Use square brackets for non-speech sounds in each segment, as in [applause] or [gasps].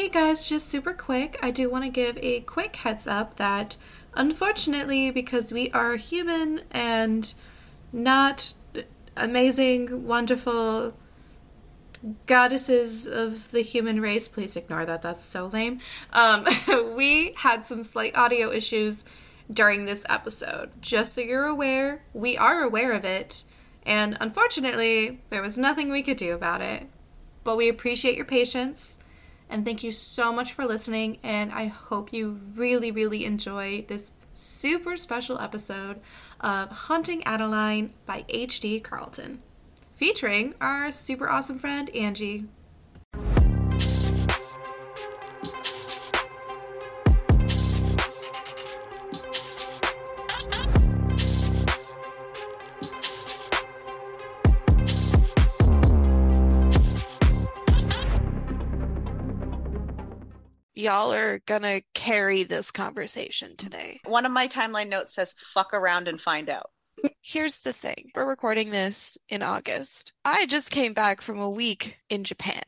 Hey guys, just super quick. I do want to give a quick heads up that unfortunately, because we are human and not amazing, wonderful goddesses of the human race, please ignore that. That's so lame. Um, [laughs] we had some slight audio issues during this episode. Just so you're aware, we are aware of it. And unfortunately, there was nothing we could do about it. But we appreciate your patience and thank you so much for listening. And I hope you really, really enjoy this super special episode of Haunting Adeline by H.D. Carlton, featuring our super awesome friend Angie. Y'all are gonna carry this conversation today. One of my timeline notes says fuck around and find out. Here's the thing. We're recording this in August. I just came back from a week in Japan.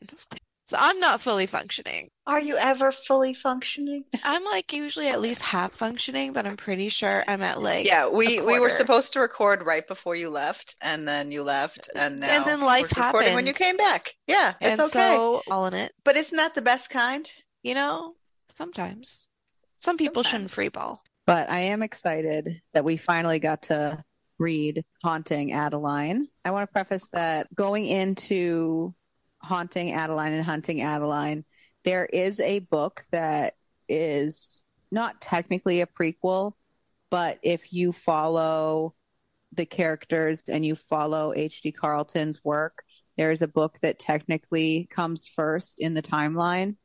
So I'm not fully functioning. Are you ever fully functioning? [laughs] I'm like usually at least half functioning, but I'm pretty sure I'm at like Yeah, we we were supposed to record right before you left and then you left and now And then life we're happened. when you came back. Yeah, it's and okay. so all in it. But isn't that the best kind? You know, sometimes. Some people shouldn't Sometimes. freeball. But I am excited that we finally got to read Haunting Adeline. I want to preface that going into Haunting Adeline and Hunting Adeline, there is a book that is not technically a prequel, but if you follow the characters and you follow H.D. Carlton's work, there is a book that technically comes first in the timeline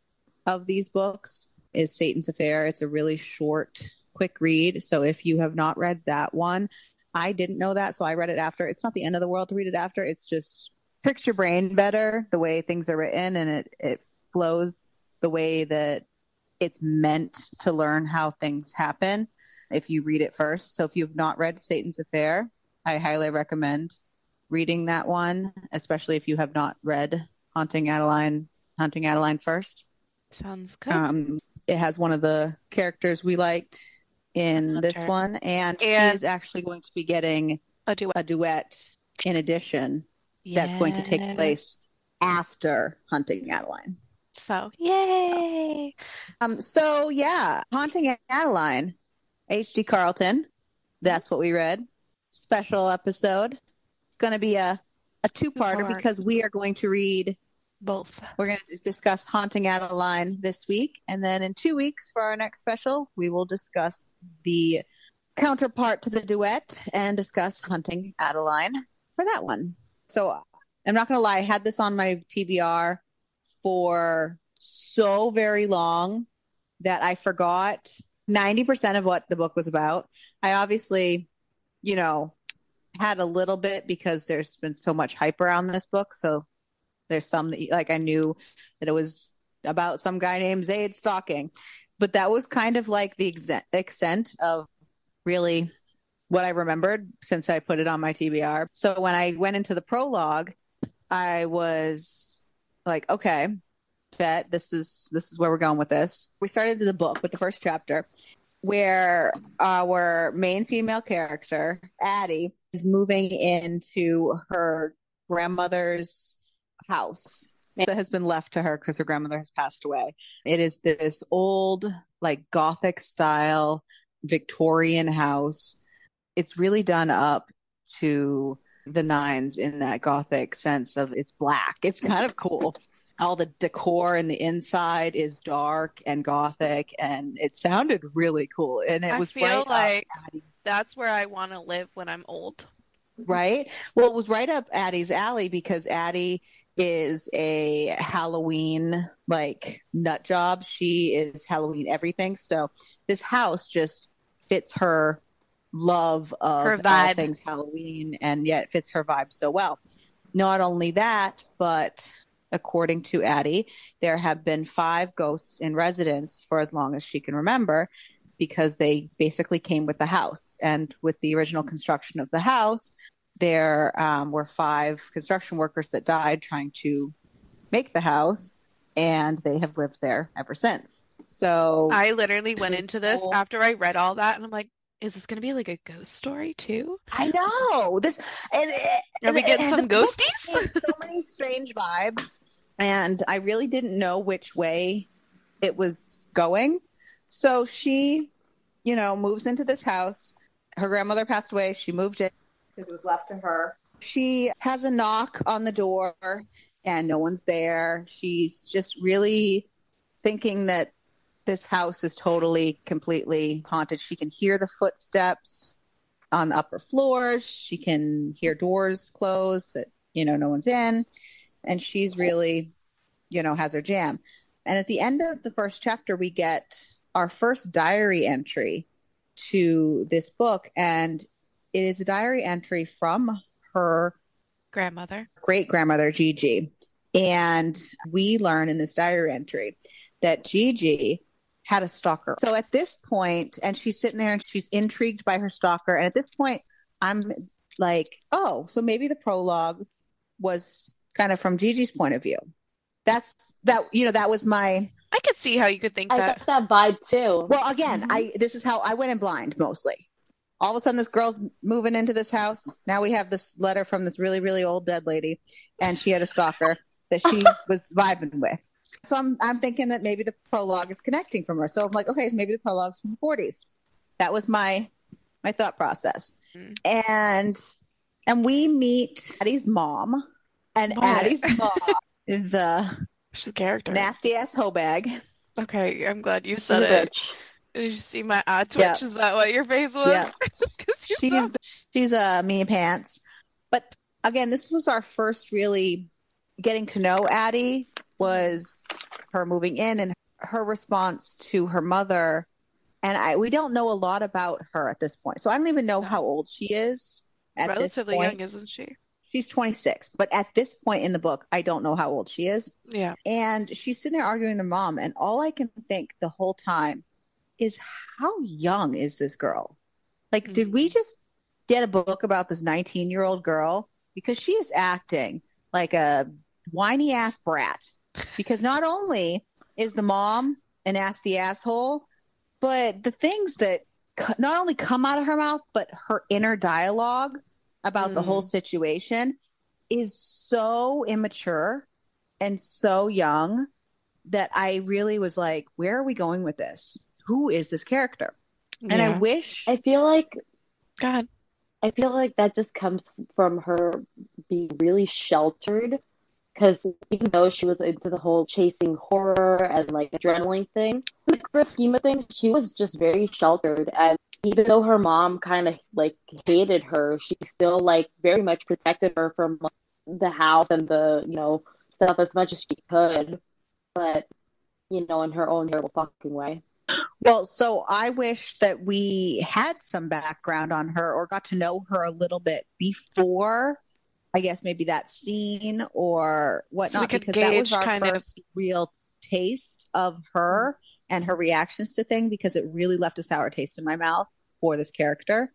of these books is Satan's Affair. It's a really short, quick read. So if you have not read that one, I didn't know that, so I read it after. It's not the end of the world to read it after. It's just tricks your brain better the way things are written and it, it flows the way that it's meant to learn how things happen if you read it first. So if you've not read Satan's Affair, I highly recommend reading that one, especially if you have not read Haunting Adeline, Haunting Adeline first. Sounds good. Um, it has one of the characters we liked in this one, and, And- is actually going to be getting a duet. a duet in addition that's going to take place after Hunting Adeline. So, yay! Um, so yeah, Haunting Adeline, H.D. Carlton. That's what we read. Special episode. It's going to be a a two-parter Two-part. because we are going to read Both. We're going to discuss Haunting Adeline this week. And then in two weeks for our next special, we will discuss the counterpart to the duet and discuss Hunting Adeline for that one. So I'm not going to lie, I had this on my TBR for so very long that I forgot 90% of what the book was about. I obviously, you know, had a little bit because there's been so much hype around this book. So there's some that like I knew that it was about some guy named Zade stalking, but that was kind of like the extent, extent of really what I remembered since I put it on my TBR. So when I went into the prologue, I was like, okay, bet this is this is where we're going with this. We started the book with the first chapter where our main female character, Addie, is moving into her grandmother's house that has been left to her because her grandmother has passed away. It is this old, like Gothic style Victorian house. It's really done up to the nines in that Gothic sense of it's black. It's kind of cool. All the decor in the inside is dark and Gothic, and it sounded really cool. And it I was feel right like that's where I want to live when I'm old. right? Well, it was right up Addie's alley because Addie is a Halloween like nut job. She is Halloween everything. So this house just fits her love of Her all things Halloween and yet fits her vibe so well. Not only that, but according to Addie, there have been five ghosts in residence for as long as she can remember because they basically came with the house. And with the original construction of the house, there um, were five construction workers that died trying to make the house. and they have lived there ever since. So I literally went into this after I read all that, and I'm like, is this gonna be like a ghost story too? I know this, and Are we getting and some ghosties? so many strange vibes, and I really didn't know which way it was going. So she, you know, moves into this house. Her grandmother passed away. She moved in because it was left to her. She has a knock on the door, and no one's there. She's just really thinking that this house is totally, completely haunted. She can hear the footsteps on the upper floors. She can hear doors close that, you know, no one's in. And she's really, you know, has her jam. And at the end of the first chapter, we get our first diary entry to this book. And it is a diary entry from her Grandmother. great grandmother Gigi. And we learn in this diary entry that Gigi had a stalker. So at this point, and she's sitting there and she's intrigued by her stalker. And at this point, I'm like, oh, so maybe the prologue was kind of from Gigi's point of view. That's that, you know, that was my, I could see how you could think I that. got that vibe too. well, again, mm-hmm. I, this is how I went in blind mostly. All of a sudden, this girl's moving into this house. Now we have this letter from this really, really old dead lady, and she had a stalker that she [laughs] was vibing with. So I'm, I'm thinking that maybe the prologue is connecting from her. So I'm like, okay, so maybe the prologue's from the 40s. That was my, my thought process. Mm. And, and we meet Addie's mom, and What? Addie's mom [laughs] is a She's a character. nasty ass hoe bag. Okay, I'm glad you said it. Did you see my eye twitch? Yeah. Is that what your face was? Yeah. [laughs] 'Cause you saw- she's she's a me pants. But again, this was our first really getting to know Addie was her moving in and her response to her mother. And I we don't know a lot about her at this point. So I don't even know No. how old she is at relatively this young, isn't she? She's 26, but at this point in the book, I don't know how old she is. Yeah. And she's sitting there arguing with her mom, and all I can think the whole time is how young is this girl? Like, did we Mhm. just get a book about this 19 year old girl? Because she is acting like a whiny ass brat. Because not only is the mom a nasty asshole, but the things that not only come out of her mouth, but her inner dialogue about the Mm. whole situation is so immature and so young that I really was like, where are we going with this? Who is this character? And I wish I feel like God. I feel like that just comes from her being really sheltered. Because even though she was into the whole chasing horror and like adrenaline thing, in the grand scheme of things, she was just very sheltered. And even though her mom kind of like hated her, she still like very much protected her from like, the house and the you know stuff as much as she could. But you know, in her own terrible fucking way. Well, so I wish that we had some background on her or got to know her a little bit before, I guess maybe that scene or whatnot, could because that was our kind of- first real taste of her and her reactions to thing because it really left a sour taste in my mouth for this character.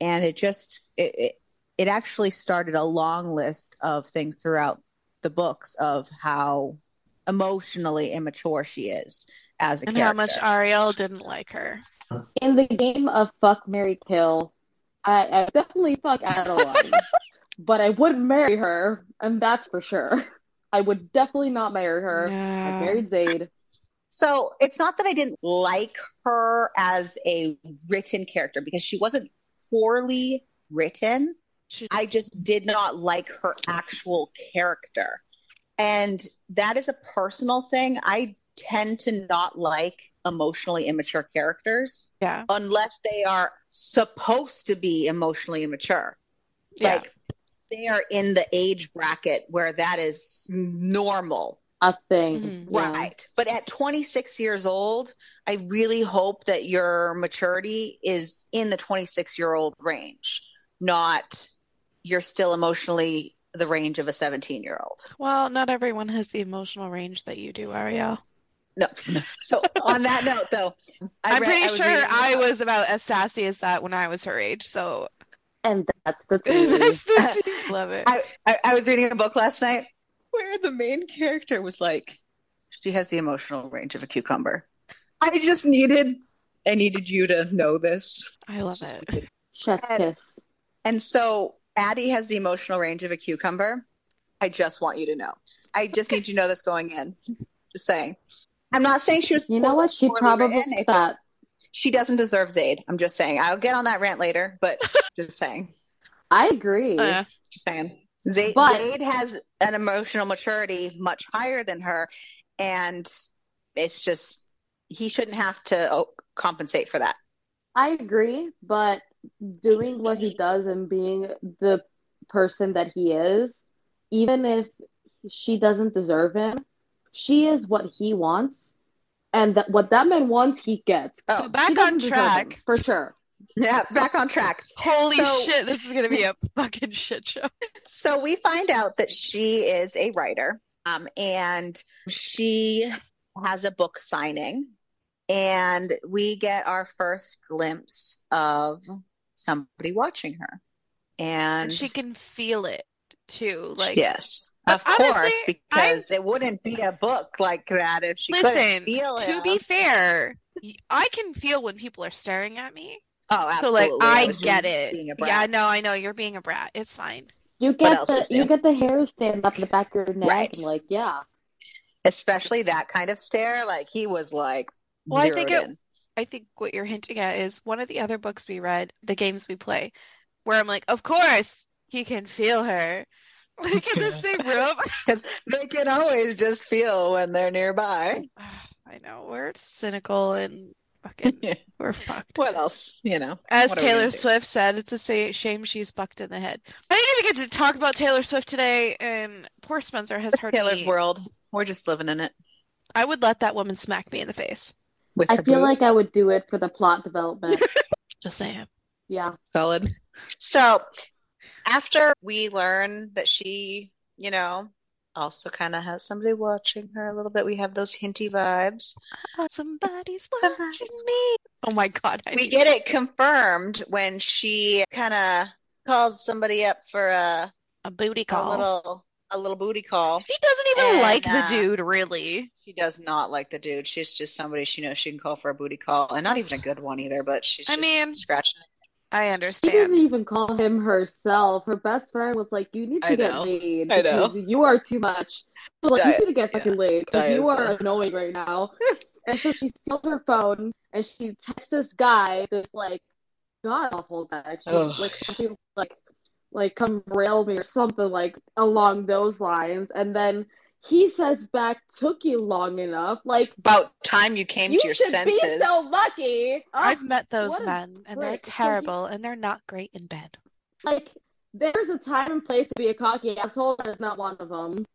And it just, it, it, it actually started a long list of things throughout the books of how emotionally immature she is as a And character. how much Ariel didn't like her. In the game of fuck, Mary kill, I, I definitely fuck Adeline, [laughs] but I wouldn't marry her, and that's for sure. I would definitely not marry her. I married Zade. So it's not that I didn't like her as a written character because she wasn't poorly written. She- I just did not like her actual character. And that is a personal thing. I tend to not like emotionally immature characters yeah. unless they are supposed to be emotionally immature. Yeah. Like they are in the age bracket where that is normal. A thing. Mhm. Yeah. Right. But at 26 years old, I really hope that your maturity is in the 26 year old range, not you're still emotionally the range of a 17 year old. Well, not everyone has the emotional range that you do, Ariel. No. So on that note, though, I I'm read- pretty I sure reading I was about as sassy as that when I was her age, so And that's the [laughs] tea. that's the [laughs] love it. I, I, I was reading a book last night where the main character was like She has the emotional range of a cucumber. I just needed, I needed you to know this. I love Just it. Chef's And- kiss. And so Addie has the emotional range of a cucumber. I just want you to know. I just need you to know this going in. Just saying. I'm not saying she was. You know what? She probably thought- she doesn't deserve Zade. I'm just saying. I'll get on that rant later, but [laughs] just saying. I agree. Uh, Just saying. Zade, But- Zade has an emotional maturity much higher than her, and it's just he shouldn't have to oh, compensate for that. I agree, but doing what he does and being the person that he is, even if she doesn't deserve him, she is what he wants, and that what that man wants, he gets. Oh, so She back on deserve him, track. for sure. Yeah, back on track. Holy So- shit, this is gonna be a fucking shit show. So we find out that she is a writer, um, and she has a book signing, and we get our first glimpse of somebody watching her. And And she can feel it too. Like yes, But of course, honestly, because it wouldn't be a book like that if she listen, couldn't feel it. to be fair, I can feel when people are staring at me. oh, So absolutely. like I was get it. Yeah, no, I know you're being a brat. It's fine. You get the you get the hair stand up in the back of your neck Right. and like, yeah. especially that kind of stare. Like he was like Well, I think it- in. I think what you're hinting at is one of the other books we read, the games we play, where I'm like, of course he can feel her, [laughs] like in the same room. [laughs] Because they can always just feel when they're nearby. [sighs] I know we're cynical and fucking [laughs] we're fucked. What else? You know. As what are we Taylor gonna do? Swift said, it's a shame she's fucked in the head. I didn't get to talk about Taylor Swift today, and poor Spencer has It's heard Taylor's me. world. We're just living in it. I would let that woman smack me in the face. With I her feel like. I would do it for the plot development. Just saying. Yeah. Solid. So after we learn that she, you know, also kind of has somebody watching her a little bit, we have those hinty vibes. Oh, somebody's Somebody's watching me. Oh my God. I We get it confirmed when she kind of calls somebody up for a, a booty call, a little a little booty call. He doesn't even And, like the uh, dude, really. She does not like the dude. She's just somebody she knows she can call for a booty call, and not even a good one either. But she's I just mean, scratching. I understand. She didn't even call him herself. Her best friend was like, "You need to I get know. laid I know. because you are too much." She was like, Diet- "You need to get yeah. fucking laid because Diet you are a- annoying right now." [laughs] and so she steals her phone and she texts this guy this like god awful text. She, Ugh. like something like like come rail me or something like along those lines, and then he says back, "Took you long enough." Like About time you came you to your should senses. be so lucky. I've Ah, met those men, and they're prick. So he- terrible, and they're not great in bed. like there's a time and place to be a cocky asshole, and it's not one of them.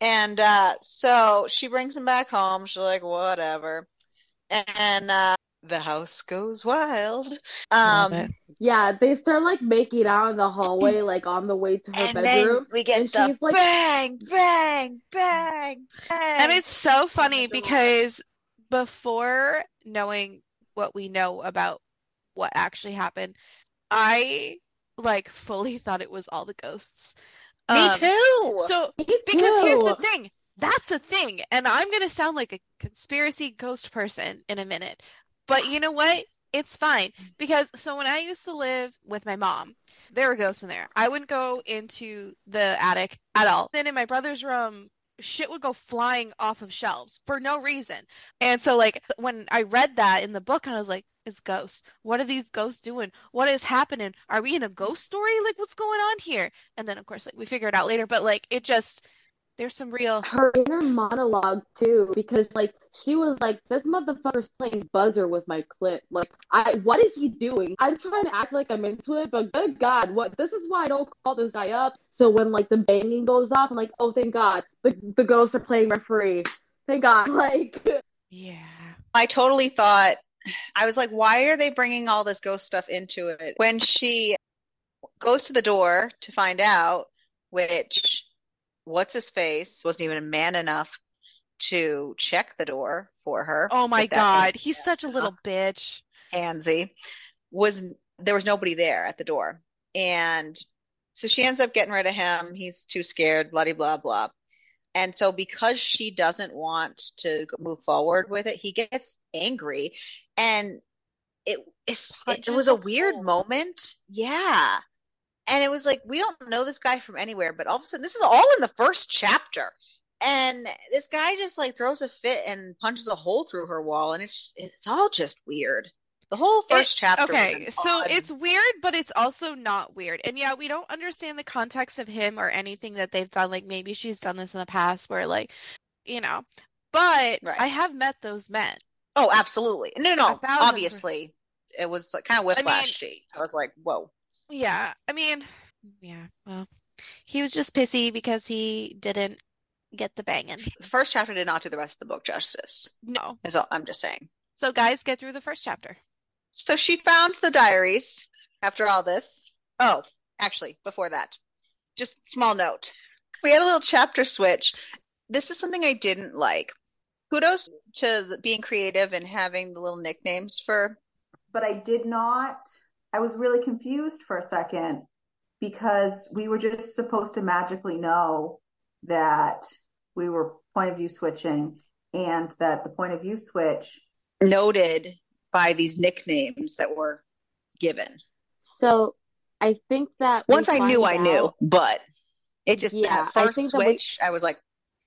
And uh, so she brings him back home. She's like, whatever. And uh, the house goes wild. Um. Yeah, they start like making out in the hallway, [laughs] like on the way to her and bedroom. then we get and the she's like- bang, bang, bang, bang. And it's so funny because before knowing what we know about what actually happened, I like fully [laughs] thought it was all the ghosts. me Um, too. So Me because here's the thing, that's a thing, and I'm gonna sound like a conspiracy ghost person in a minute. But you know what? It's fine because so when I used to live with my mom, there were ghosts in there. I wouldn't go into the attic at all. Then in my brother's room, shit would go flying off of shelves for no reason. And so like when I read that in the book and I was like, it's ghosts. What are these ghosts doing? What is happening? Are we in a ghost story? Like what's going on here? And then of course like we figure it out later, but like it just there's some real Her inner monologue too, because like she was like, "This motherfucker's playing buzzer with my clip. Like, I what is he doing? I'm trying to act like I'm into it, but good God, what? This is why I don't call this guy up. So when like the banging goes off, I'm like, oh thank God, the the ghosts are playing referee. Thank God. [laughs] Like, yeah. I totally thought, I was like, why are they bringing all this ghost stuff into it? When she goes to the door to find out, which, what's his face, wasn't even a man enough to check the door for her. Oh my God, he's such a little bitch. handsy, was there was nobody there at the door. And so she ends up getting rid of him. He's too scared, blah, blah, blah. And so because she doesn't want to move forward with it, he gets angry and it it, was a weird moment. Yeah. And it was like we don't know this guy from anywhere, but all of a sudden this is all in the first chapter. And this guy just like throws a fit and punches a hole through her wall and it's it's all just weird. The whole first chapter Okay, so it's weird, but it's also not weird. And yeah, we don't understand the context of him or anything that they've done. Like maybe she's done this in the past where like, you know, but Right. I have met those men. Oh, absolutely. No, no, no. Obviously, it was like, kind of I whiplashy. I, was like, whoa. Yeah, I mean, yeah, well, he was just pissy because he didn't get the banging. The first chapter did not do the rest of the book justice. No. Is all I'm just saying. So guys, get through the first chapter. So she found the diaries after all this. Oh, actually, before that, just small note. We had a little chapter switch. This is something I didn't like. Kudos to being creative and having the little nicknames for. but I did not. I was really confused for a second because we were just supposed to magically know that we were point of view switching and that the point of view switch. Noted by these nicknames that were given. So I think that Once I knew, I knew, but it just Yeah, that I first think that we- switch, I was like,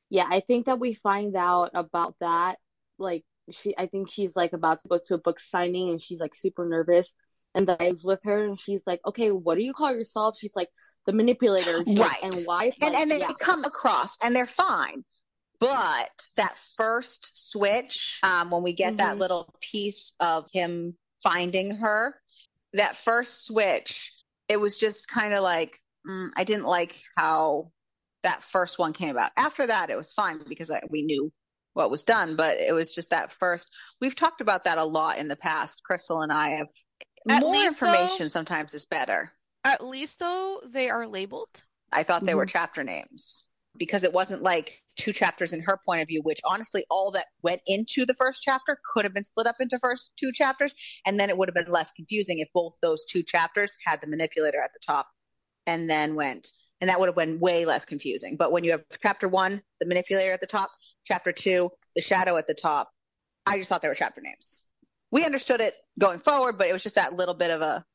Yeah, I think that we find out about that. Like she, I think she's like about to go to a book signing, and she's like super nervous. And Diane's with her, and she's like, "Okay, what do you call yourself?" She's like, "The manipulator." [gasps] And she's like, Right. and why? and Like, and they yeah. come across and they're fine. But that first switch, um, when we get that Mhm. little piece of him finding her, that first switch, it was just kind of like mm, I didn't like how that first one came about. After that, it was fine because I, we knew what was done. But it was just that first. We've talked about that a lot in the past. Crystal and I have. At more least, information though- sometimes is better. At least though, they are labeled. I thought they were Mhm. chapter names because it wasn't like two chapters in her point of view, which honestly, all that went into the first chapter could have been split up into first two chapters, and then it would have been less confusing if both those two chapters had the manipulator at the top and then went, and that would have been way less confusing. But when you have chapter one, the manipulator at the top, chapter two, the shadow at the top, I just thought they were chapter names. We understood it going forward, but it was just that little bit of a,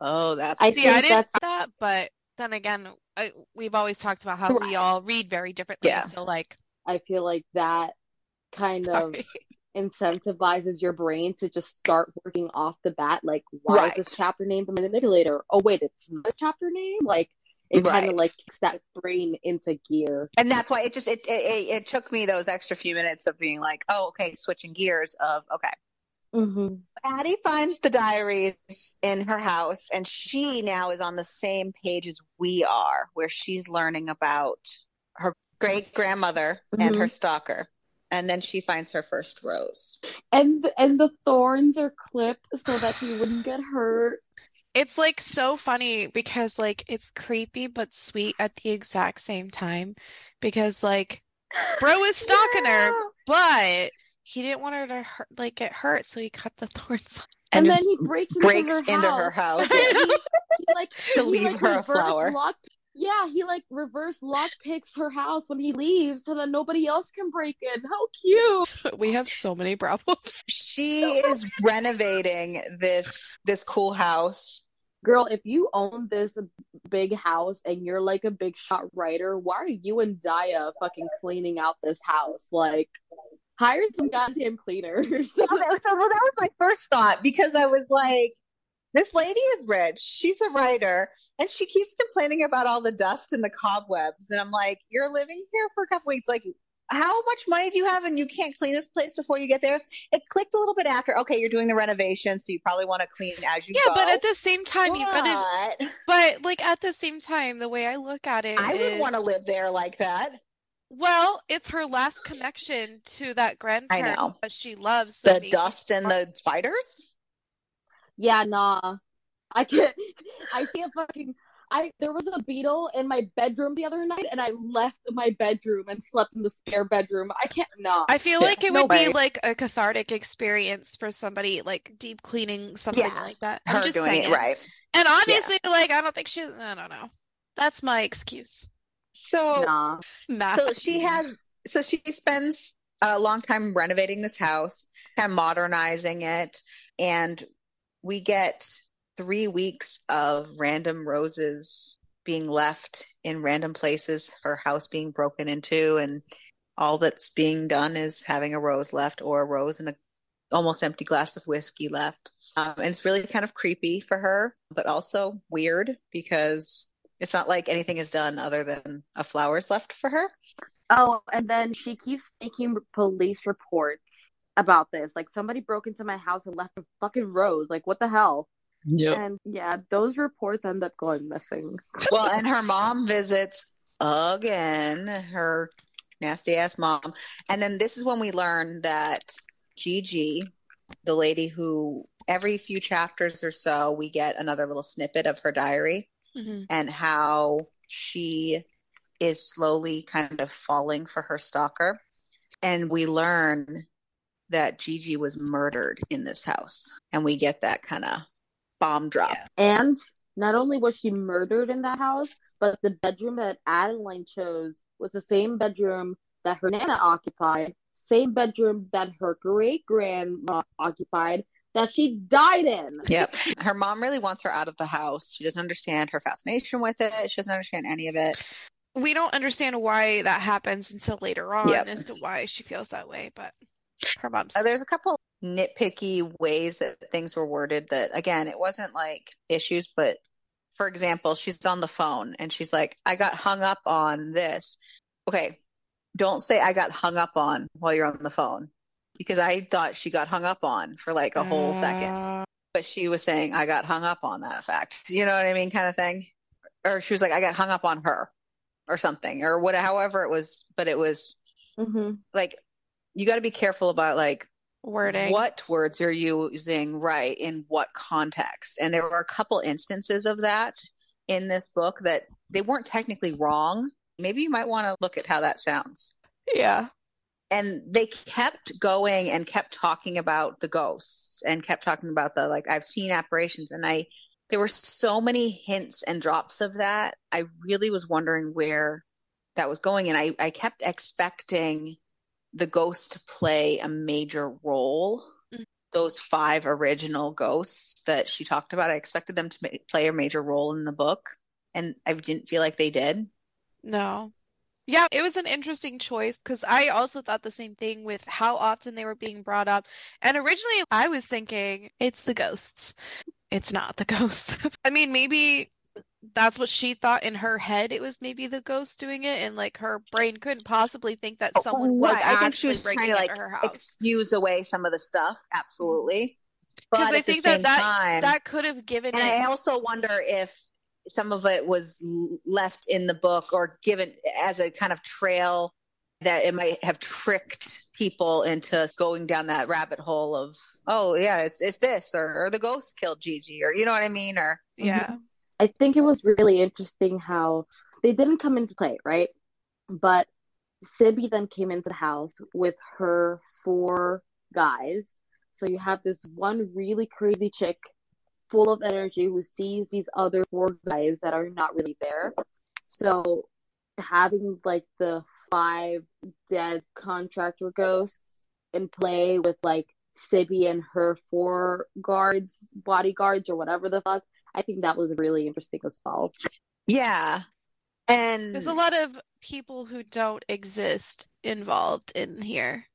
oh, that's I See, I didn't that's that, but then again, I, we've always talked about how we all read very differently. Yeah. So like, I feel like that kind of incentivizes your brain to just start working off the bat. Like, why Right. is this chapter named the manipulator? Oh wait, it's not a chapter name. Like, it kind of like kicks that brain into gear. and that's why it just it, it it it took me those extra few minutes of being like oh okay switching gears of okay Mm-hmm. addie finds the diaries in her house and she now is on the same page as we are where she's learning about her great grandmother and Mhm. her stalker and then she finds her first rose And and the thorns are clipped so that he wouldn't get hurt. It's like so funny because like it's creepy but sweet at the exact same time because like bro is stalking her, but he didn't want her to hurt, like get hurt, so he cut the [laughs] thorns. off. And, And then he breaks into breaks her into her house. house [laughs] yeah. he, he like [laughs] To he leave like her a reverse flower. lock yeah, he like reverse lock picks her house when he leaves so that nobody else can break in. How cute. We have so many problems. she is renovating this this cool house Girl, if you own this big house and you're like a big shot writer, why are you and Daya fucking cleaning out this house? Like, hire some goddamn cleaners. Okay, [laughs] so well, that was my first thought because I was like, this lady is rich. She's a writer, and she keeps complaining about all the dust and the cobwebs. And I'm like, you're living here for a couple weeks. Like, how much money do you have, and you can't clean this place before you get there? It clicked a little bit after. Okay, you're doing the renovation, so you probably want to clean as you Yeah, go. but at the same time, you gotta. But But like at the same time, the way I look at it I wouldn't want to live there like that. Well, it's her last connection to that grandparent know. that she loves. So The maybe- dust and the spiders. yeah, nah. I can't. [laughs] I can't fucking. I there was a beetle in my bedroom the other night, and I left my bedroom and slept in the spare bedroom. I can't. Nah. I feel like it no would way. be like a cathartic experience for somebody like deep cleaning something Yeah, like that. I'm Her just doing saying. it right. And obviously, like I don't think she. I don't know. That's my excuse. So Nah. Math. so she has so she spends a long time renovating this house and modernizing it and we get three weeks of random roses being left in random places her house being broken into and all that's being done is having a rose left or a rose and a almost empty glass of whiskey left um, and it's really kind of creepy for her but also weird because it's not like anything is done other than a flower's left for her Oh, and then she keeps making police reports about this. Like somebody broke into my house and left a fucking rose. Like what the hell? Yeah. And yeah, those reports end up going missing. [laughs] well, and her mom visits again, her nasty ass mom. And then this is when we learn that Gigi, the lady who every few chapters or so we get another little snippet of her diary Mhm. and how she is slowly kind of falling for her stalker. And we learn that Gigi was murdered in this house. And we get that kind of bomb drop. And not only was she murdered in that house, but the bedroom that Adeline chose was the same bedroom that her nana occupied, same bedroom that her great grandma occupied, that she died in. Yep. Her mom really wants her out of the house. She doesn't understand her fascination with it. She doesn't understand any of it. we don't understand why that happens until later on Yep. as to why she feels that way, but her mom's Uh, there's a couple nitpicky ways that things were worded that, again, it wasn't like issues, but for example, she's on the phone and she's like, I got hung up on this. Okay. Don't say I got hung up on while you're on the phone because I thought she got hung up on for like a whole second. Uh, but she was saying I got hung up on that fact. You know what I mean, kind of thing. Or she was like, I got hung up on her, or something, or what, however it was. But it was hmm like you got to be careful about like wording. what words you're using, right, in what context. And there were a couple instances of that in this book that they weren't technically wrong. Maybe you might want to look at how that sounds Yeah. And they kept going and kept talking about the ghosts and kept talking about the like I've seen apparitions and I there were so many hints and drops of that. I really was wondering where that was going and I I kept expecting the ghost to play a major role. Mhm. Those five original ghosts that she talked about, I expected them to ma- play a major role in the book and I didn't feel like they did. No. Yeah, it was an interesting choice because I also thought the same thing with how often they were being brought up. And originally I was thinking it's the ghosts. It's not the [laughs] ghosts. I mean, maybe that's what she thought in her head. It was maybe the ghost doing it, and like her brain couldn't possibly think that oh, someone was Oh, Right, I think she was trying to like her house. excuse away some of the stuff, absolutely. Mm-hmm. Because I at think that that time, that could have given and it. I also wonder if some of it was left in the book or given as a kind of trail that it might have tricked people into going down that rabbit hole of, oh yeah, it's it's this or, or the ghost killed Gigi or you know what I mean or yeah. Mm-hmm. I think it was really interesting how they didn't come into play, right? But Sibby then came into the house with her four guys. So you have this one really crazy chick full of energy who sees these other four guys that are not really there. So having like the five dead contractor ghosts in play with like Sibby and her four guards, bodyguards, or whatever the fuck, I think that was really interesting as well. yeah. And There's a lot of people who don't exist involved in here.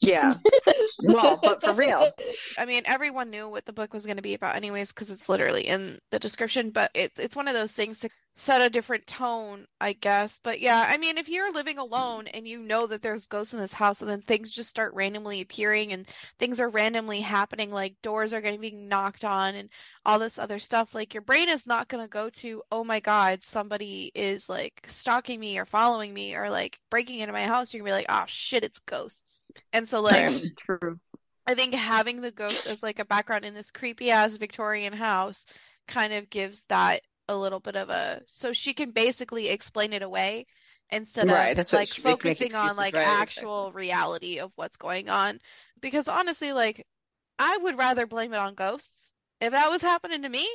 Yeah. [laughs] well, but for real. I mean, everyone knew what the book was going to be about, anyways, because it's literally in the description. But it's it's one of those things to set a different tone, I guess. But yeah, I mean, if you're living alone and you know that there's ghosts in this house, and then things just start randomly appearing and things are randomly happening, like doors are going to be knocked on and all this other stuff, like your brain is not going to go to, oh my God, somebody is like stalking me or following me or like breaking into my house. You're gonna be like, oh shit, it's ghosts. And so like. True. I think having the ghost as like a background in this creepy ass Victorian house kind of gives that a little bit of a so she can basically explain it away instead Right, of that's like she- make- make focusing on like right, actual reality of what's going on. Because honestly, like I would rather blame it on ghosts. If that was happening to me,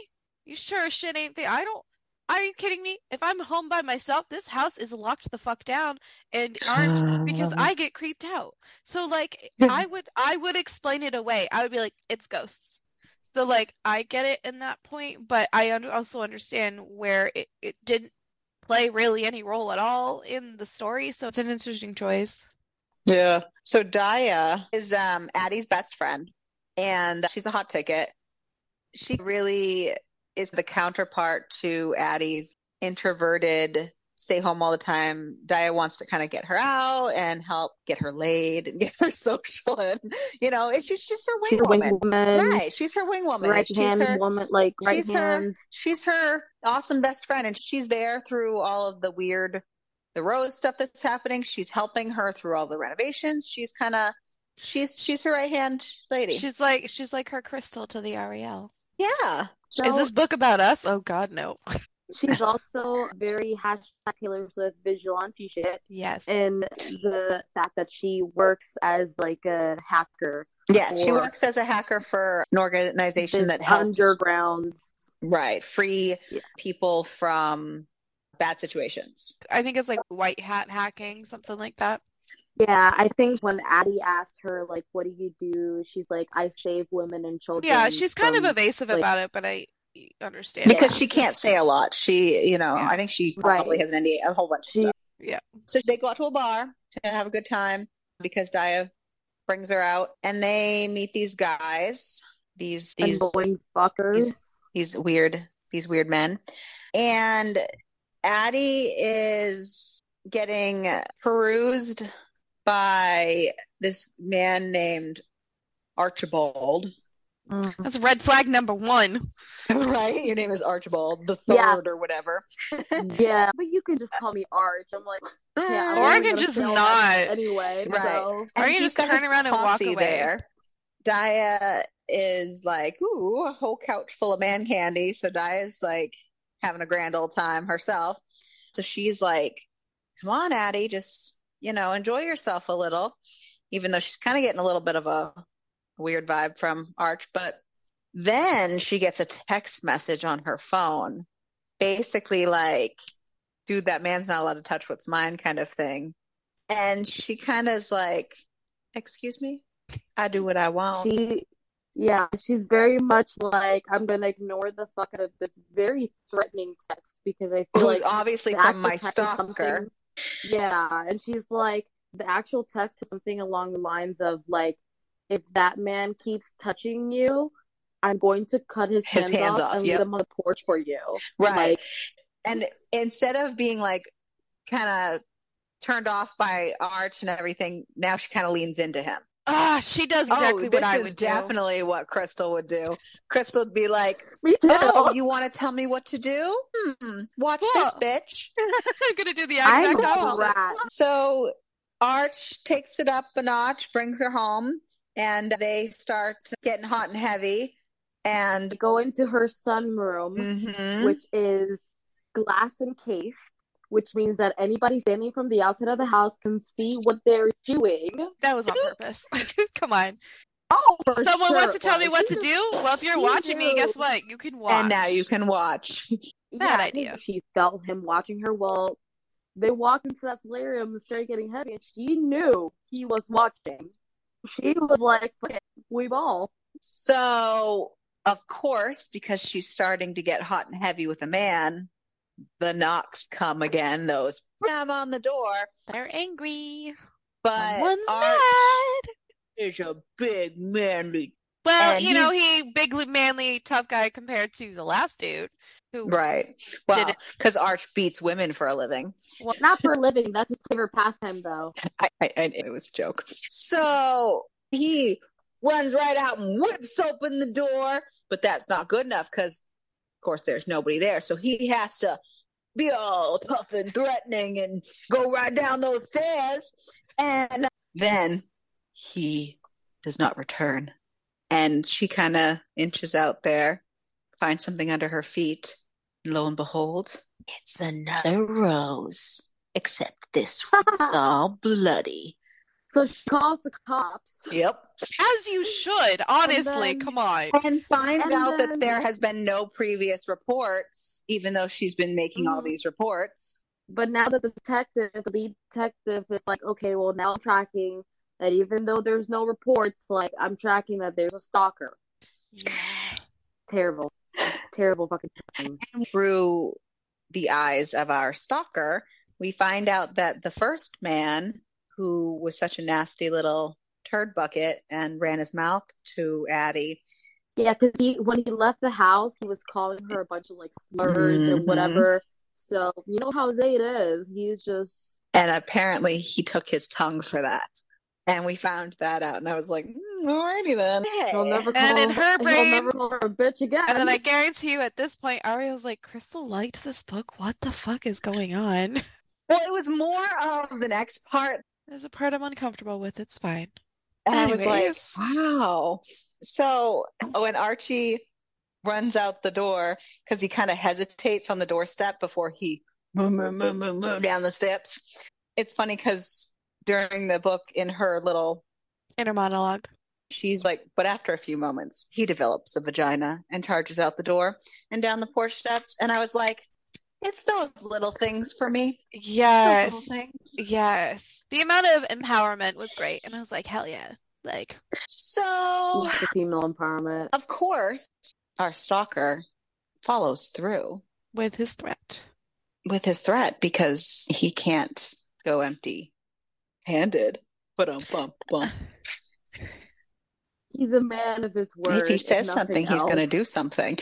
you sure as shit ain't the I don't Are you kidding me? If I'm home by myself, this house is locked the fuck down and [sighs] aren't because I get creeped out. So like [laughs] I would I would explain it away. I would be like, it's ghosts. So like I get it in that point, but I un- also understand where it, it didn't play really any role at all in the story. So it's an interesting choice. Yeah. So Daya is um Addie's best friend and she's a hot ticket. She really is the counterpart to Addie's introverted, stay home all the time. Daya wants to kind of get her out and help get her laid and [laughs] get her social and you know, it's just she's her wing She's a wing woman. woman, Right. She's her wing woman. right she's hand her woman, like right she's her hand. she's her awesome best friend and she's there through all of the weird the rose stuff that's happening she's helping her through all the renovations she's kind of she's she's her right hand lady She's like she's like her crystal to the Ariel. yeah Is this book about us? Oh God, no. [laughs] she's also very hashtag Taylor Swift vigilante shit, Yes. and the fact that she works as like a hacker, yes she works as a hacker for an organization that helps underground. right free Yeah. people from bad situations I think it's like white hat hacking, something like that. Yeah, I think when Addie asked her like, "What do you do?" She's like, "I save women and children." Yeah, she's kind of evasive like- about it, but I understand. because Yeah. she can't say a lot she you know Yeah. i think she Right. probably has an NDA, a whole bunch of She- stuff Yeah. So they go out to a bar to have a good time because Daya brings her out, and they meet these guys, these these annoying fuckers. these weird these weird men, and Addie is getting perused by this man named Archibald. Mm. That's red flag number one. [laughs] right, your name is Archibald the third Yeah. or whatever. [laughs] [laughs] Yeah, but you can just call me Arch. I'm like, yeah, I'm Or I can just fail not. anyway. Right. So Or you he's just turn around and walk away. There. Daya is like, ooh, a whole couch full of man candy. So Daya's like having a grand old time herself. So she's like, come on, Addie, just, you know, enjoy yourself a little. Even though she's kind of getting a little bit of a weird vibe from Arch. But then she gets a text message on her phone, basically like, dude, that man's not allowed to touch what's mine kind of thing. And she kind of is like, excuse me? I do what I want. she, yeah, she's very much like, I'm gonna ignore the fuck out of this very threatening text because I feel like obviously from my stalker. Yeah, and she's like, the actual text is something along the lines of like, if that man keeps touching you, I'm going to cut his, His hands, hands off off, and yep. leave him on the porch for you. Right. Like, and instead of being like kind of turned off by Arch and everything, now she kind of leans into him. Ah, she does exactly oh, what I would do. definitely what Crystal would do. Crystal would be like, me too. "Oh, you want to tell me what to do? Hmm, watch this, bitch." [laughs] I'm gonna do the I'm exact a opposite. rat. So Arch takes it up a notch, brings her home, and they start getting hot and heavy. And Go into her sunroom, Mhm. which is glass encased, which means that anybody standing from the outside of the house can see what they're doing. That was on purpose. [laughs] Come on. Oh, for Someone sure wants to tell me what to do? Well, if you're watching me, guess what? You can watch. and now you can watch. [laughs] Bad yeah, idea. She felt him watching her. Well, they walked into that solarium and started getting heavy, and she knew he was watching. She was like, "We all." So, of course, because she's starting to get hot and heavy with a man, the knocks come again. Those bam on the door. They're angry. But Someone's Arch mad. is a big manly. Well, you know, he big manly tough guy compared to the last dude who Right. Well, because Arch beats women for a living. Well, Not for a living. That's his favorite pastime, though. I, I, I it was a joke. So he runs right out and whips open the door, but that's not good enough because, of course, there's nobody there. So he has to be all tough and threatening and go right down those stairs. And then he does not return. And she kind of inches out there, finds something under her feet. And lo and behold, it's another rose, except this one's [laughs] all bloody. So she calls the cops. Yep. As you should, honestly. then- Come on. And finds And out that there has been no previous reports, even though she's been making all Mhm. these reports. But now that the detective, the lead detective, is like, okay, well now I'm tracking that even though there's no reports, like I'm tracking that there's a stalker. Yeah. Terrible, terrible fucking thing. [laughs] Through the eyes of our stalker, we find out that the first man, who was such a nasty little turd bucket and ran his mouth to Addie, Yeah, because he when he left the house, he was calling her a bunch of like slurs Mhm. and whatever. So you know how Zade is. He's just and apparently he took his tongue for that. And we found that out, and I was like, "Alrighty then." he'll never call And in her he'll brain- never call her a bitch again. And then I guarantee you at this point, Ariel's like, Crystal liked this book. What the fuck is going on? [laughs] Well, it was more of the next part There's a part I'm uncomfortable with. It's fine. And I was like, wow. So when Archie runs out the door, because he kind of hesitates on the doorstep before he moo, moo, moo, moo, moo down the steps. It's funny because during the book, in her little, Inner monologue. She's like, but after a few moments, he develops a vagina and charges out the door and down the porch steps. And I was like, it's those little things for me. Yes. Yes. The amount of empowerment was great. And I was like, hell yeah. Like, So, It's a female empowerment. of course, our stalker follows through. with his threat. with his threat because he can't go empty handed. But um bum bum. [laughs] He's a man of his word. If he says nothing something, he's gonna do something.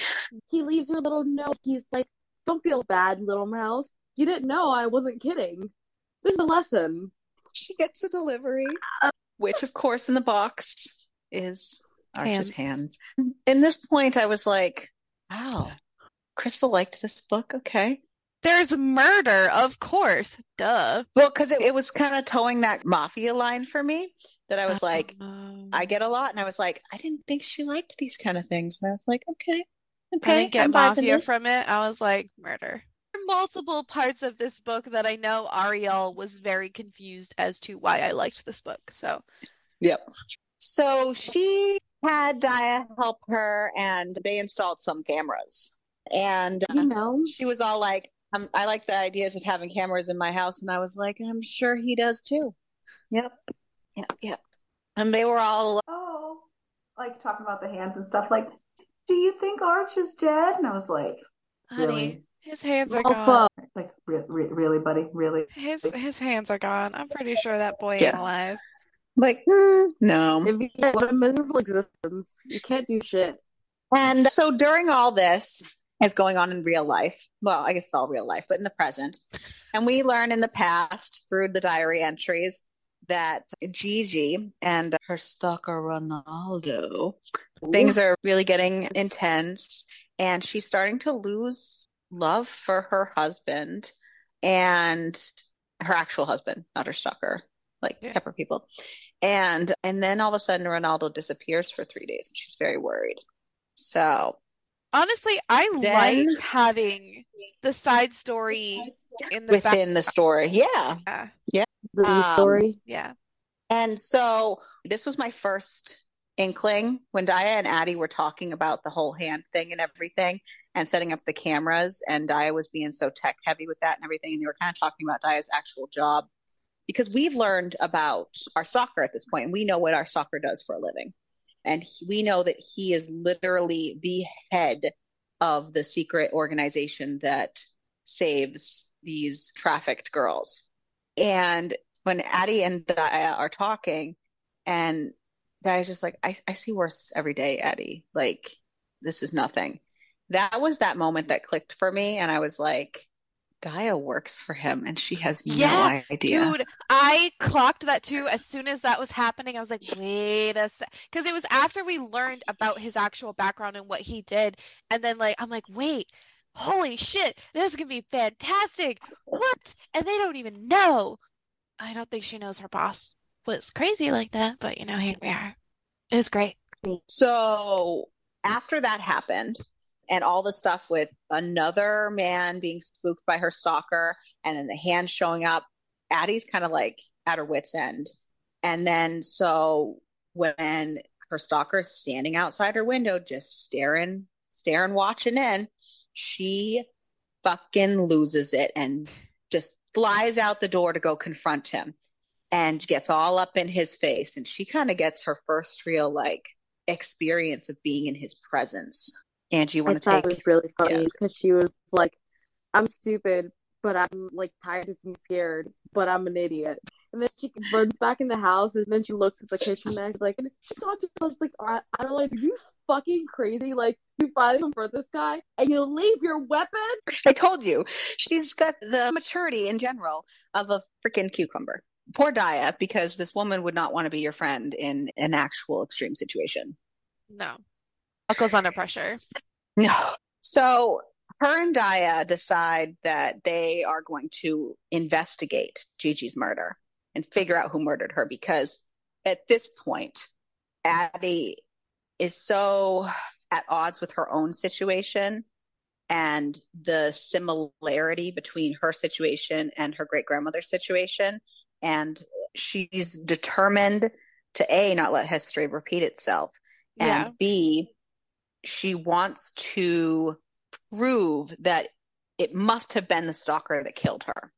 He leaves her a little note. He's like, "Don't feel bad, little mouse. You didn't know I wasn't kidding. This is a lesson." She gets a delivery, uh, which of course in the box is Arch's hands. In this point, I was like, wow, Crystal liked this book. Okay. There's murder, of course. Duh. Well, because it, it was kind of towing that mafia line for me that I was like, Um, I get a lot. And I was like, I didn't think she liked these kind of things. And I was like, okay. I didn't get I'm mafia from it. I was like, murder. There are multiple parts of this book that I know Ariel was very confused as to why I liked this book. So, Yep. So she had Daya help her and they installed some cameras. And uh, You know, she was all like, um, I like the ideas of having cameras in my house. And I was like, I'm sure he does too. Yep. Yep. Yep. And they were all, Oh, like talking about the hands and stuff. Like, do you think Arch is dead? And I was like, honey, Really? his hands are well, gone. fuck. like, re- re- really, buddy, really? His his hands are gone. I'm pretty sure that boy Yeah. ain't alive. like, "Hmm, no. If you, what a miserable existence. You can't do shit. And so during all this is going on in real life. Well, I guess it's all real life, but in the present. And we learn in the past through the diary entries that Gigi and her stalker Ronaldo, things are really getting intense. And she's starting to lose love for her husband and her actual husband, not her stalker, like Yeah. separate people. And and then all of a sudden Ronaldo disappears for three days and she's very worried. So Honestly, I Then- liked having the side story in the back. within the story. Yeah. Yeah. the Um, story. Yeah. And so this was my first inkling when Daya and Addie were talking about the whole hand thing and everything and setting up the cameras and Daya was being so tech heavy with that and everything and they were kind of talking about Daya's actual job because we've learned about our stalker at this point and we know what our stalker does for a living and he, we know that he is literally the head of the secret organization that saves these trafficked girls and when Addie and Daya are talking, and Daya's just like, I, I see worse every day, Addie. Like, this is nothing. That was that moment that clicked for me. And I was like, Daya works for him and she has Yeah, no idea. Dude, I clocked that too. As soon as that was happening, I was like, wait a sec. Because it was after we learned about his actual background and what he did. And then, like, I'm like, wait, holy shit, this is going to be fantastic. What? And they don't even know. I don't think she knows her boss was crazy like that, but you know, here we are. It was great. So after that happened, and all the stuff with another man being spooked by her stalker, and then the hand showing up, Addie's kind of like at her wits' end. And then so when her stalker is standing outside her window, just staring, staring, watching in, she fucking loses it and just flies out the door to go confront him and gets all up in his face. And she kind of gets her first real like experience of being in his presence. Angie, you want to thought take? it was really funny Yes. because she was like, "I'm stupid, but I'm like tired of being scared, but I'm an idiot." And then she runs back in the house, and then she looks at the kitchen next, like, and she talks to herself like, "I, I don't like, are you fucking crazy? Like, you finally confront this guy, and you leave your weapon." I told you, she's got the maturity in general of a freaking cucumber. Poor Daya, because this woman would not want to be your friend in an actual extreme situation. No. Buckles under pressure. No. So her and Daya decide that they are going to investigate Gigi's murder and figure out who murdered her because at this point, Addie is so at odds with her own situation and the similarity between her situation and her great grandmother's situation. And she's determined to A, not let history repeat itself, Yeah. and B, she wants to prove that it must have been the stalker that killed her.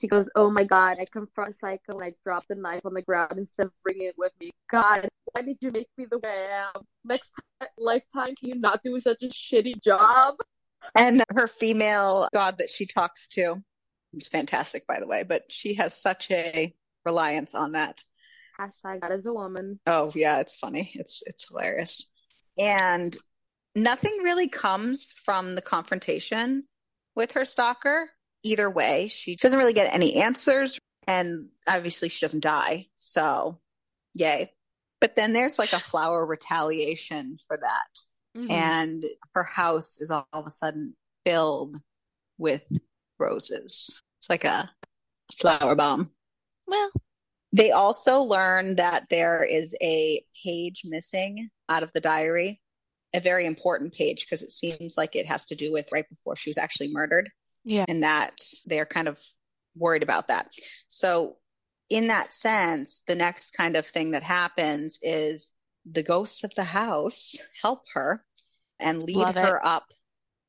She goes, "Oh my god, I confront Psycho and I drop the knife on the ground instead of bringing it with me. God, why did you make me the way I am? Next ti- lifetime, can you not do such a shitty job?" And her female god that she talks to is fantastic, by the way, but she has such a reliance on that. Hashtag God is a woman. Oh yeah, it's funny. It's it's hilarious. And nothing really comes from the confrontation with her stalker. Either way, she doesn't really get any answers and obviously she doesn't die. So, yay. But then there's like a flower retaliation for that. Mhm. And her house is all of a sudden filled with roses. It's like a flower bomb. Well, They also learn that there is a page missing out of the diary, a very important page because it seems like it has to do with right before she was actually murdered, yeah. and that they're kind of worried about that. So, in that sense, the next kind of thing that happens is the ghosts of the house help her and lead Love it. her up.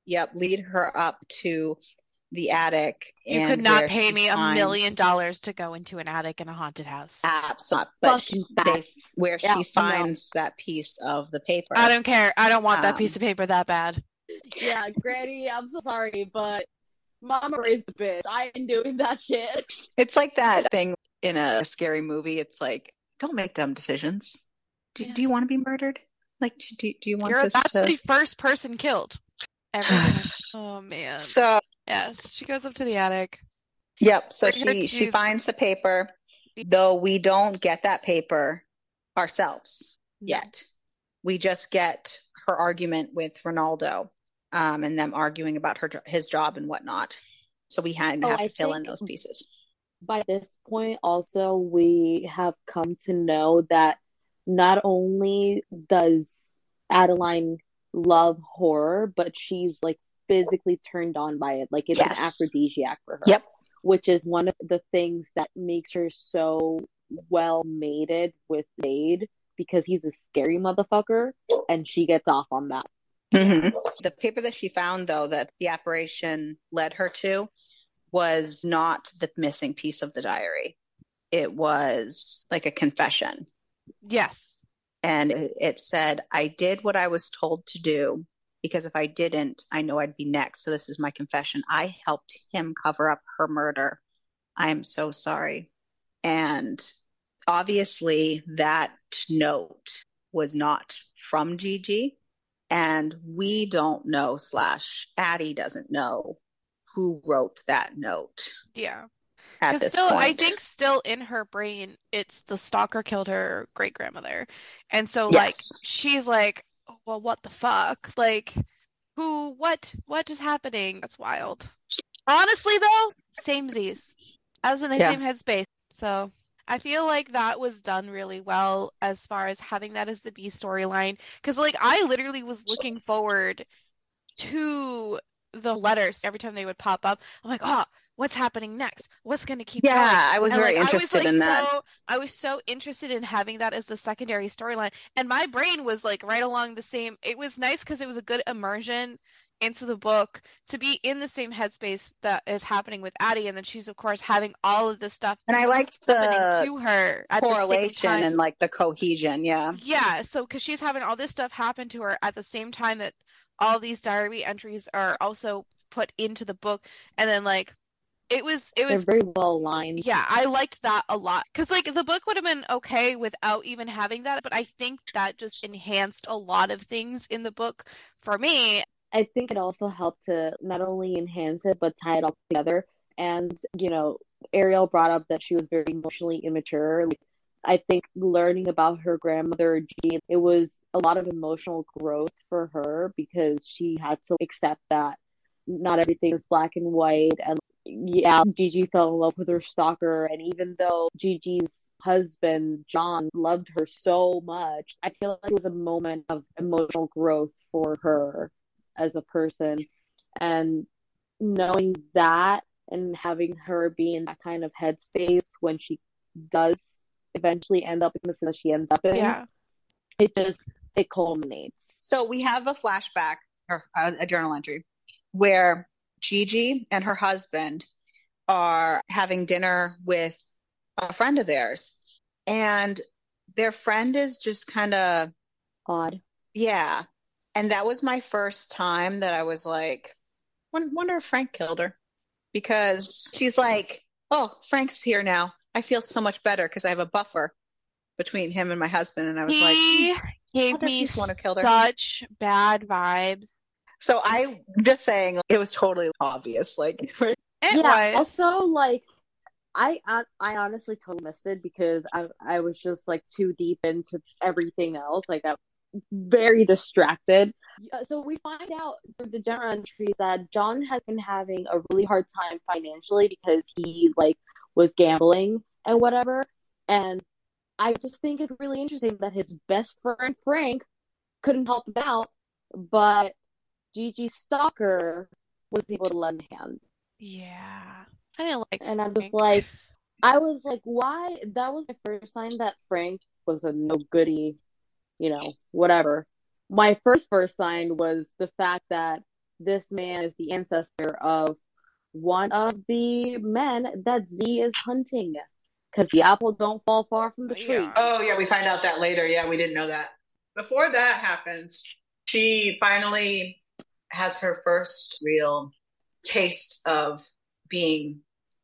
Yep, lead her up to the attic. You and could not pay me a finds- million dollars to go into an attic in a haunted house. Absolutely. But she, they, where Yeah, she know. finds that piece of the paper. I don't care. I don't want that Um, piece of paper that bad. Yeah, Granny, I'm so sorry, but Mama raised a bitch. I ain't doing that shit. It's like that thing in a scary movie. It's like, don't make dumb decisions. Do, Yeah. do you want to be murdered? Like, do, do you want to be You're this that's to? the first person killed. Everything. [sighs] oh man. So, Yes, she goes up to the attic. yep. So Bring her she she to- finds the paper, though we don't get that paper ourselves yet. We just get her argument with Ronaldo, um, and them arguing about her jo- his job and whatnot. So we had Oh, have I to fill in think- those pieces. By this point, also, we have come to know that not only does Adeline love horror, but she's like physically turned on by it. Like it's Yes. an aphrodisiac for her. Yep. Which is one of the things that makes her so well mated with Zade because he's a scary motherfucker and she gets off on that. hmm The paper that she found, though, that the apparition led her to was not the missing piece of the diary. It was like a confession. Yes. And it it said, I did what I was told to do because if I didn't, I know I'd be next. So this is my confession. I helped him cover up her murder. I am so sorry. And obviously, that note was not from Gigi. And we don't know, slash, Addie doesn't know who wrote that note Yeah. at this still, point. I think still in her brain, it's the stalker killed her great grandmother, and so like she's like, Oh, well, what the fuck? Like, who? What? What is happening? That's wild. Honestly, though, samesies. I was in the Yeah. same headspace, so I feel like that was done really well as far as having that as the B storyline. Because like I literally was looking forward to the letters every time they would pop up. I'm like, oh, what's happening next? What's going to keep Yeah, going? I was And, very like, interested was, like, in that. So, I was so interested in having that as the secondary storyline, and my brain was like right along the same. It was nice because it was a good immersion into the book to be in the same headspace that is happening with Addie, and then she's of course having all of this stuff And I liked the to her correlation and like the cohesion. Yeah. Yeah, so because she's having all this stuff happen to her at the same time that all these diary entries are also put into the book, and then like it was it They're was very well aligned. yeah, I liked that a lot because like the book would have been okay without even having that, but I think that just enhanced a lot of things in the book for me. I think it also helped to not only enhance it but tie it all together. And you know, Ariel brought up that she was very emotionally immature. Like, I think learning about her grandmother Jean, it was a lot of emotional growth for her because she had to accept that not everything is black and white. And yeah, Gigi fell in love with her stalker, and even though Gigi's husband John loved her so much, I feel like it was a moment of emotional growth for her as a person and knowing that and having her be in that kind of headspace when she does eventually end up in the that she ends up in Yeah. it just it culminates So we have a flashback or a, a journal entry where Gigi and her husband are having dinner with a friend of theirs. And their friend is just kind of, odd yeah. And that was my first time that I was like, wonder if Frank killed her. Because she's like, oh, Frank's here now. I feel so much better because I have a buffer between him and my husband. And I was like, He gave me he's the one her. such bad vibes. So I'm just saying it was totally obvious. Like [laughs] It yeah was. also like I, I I honestly totally missed it because I I was just like too deep into everything else. Like I'm very distracted. Yeah, So we find out through the journal entries that John has been having a really hard time financially because he like was gambling and whatever. And I just think it's really interesting that his best friend Frank couldn't help him out, but Gigi Stalker was able to lend a hand. Yeah. I didn't like And I was like, I was like, why? That was the first sign that Frank was a no goody, you know, whatever. My first first sign was the fact that this man is the ancestor of one of the men that Z is hunting. Because the apple don't fall far from the tree. Yeah. Oh yeah, we find out that later. Yeah, we didn't know that. Before that happens, she finally has her first real taste of being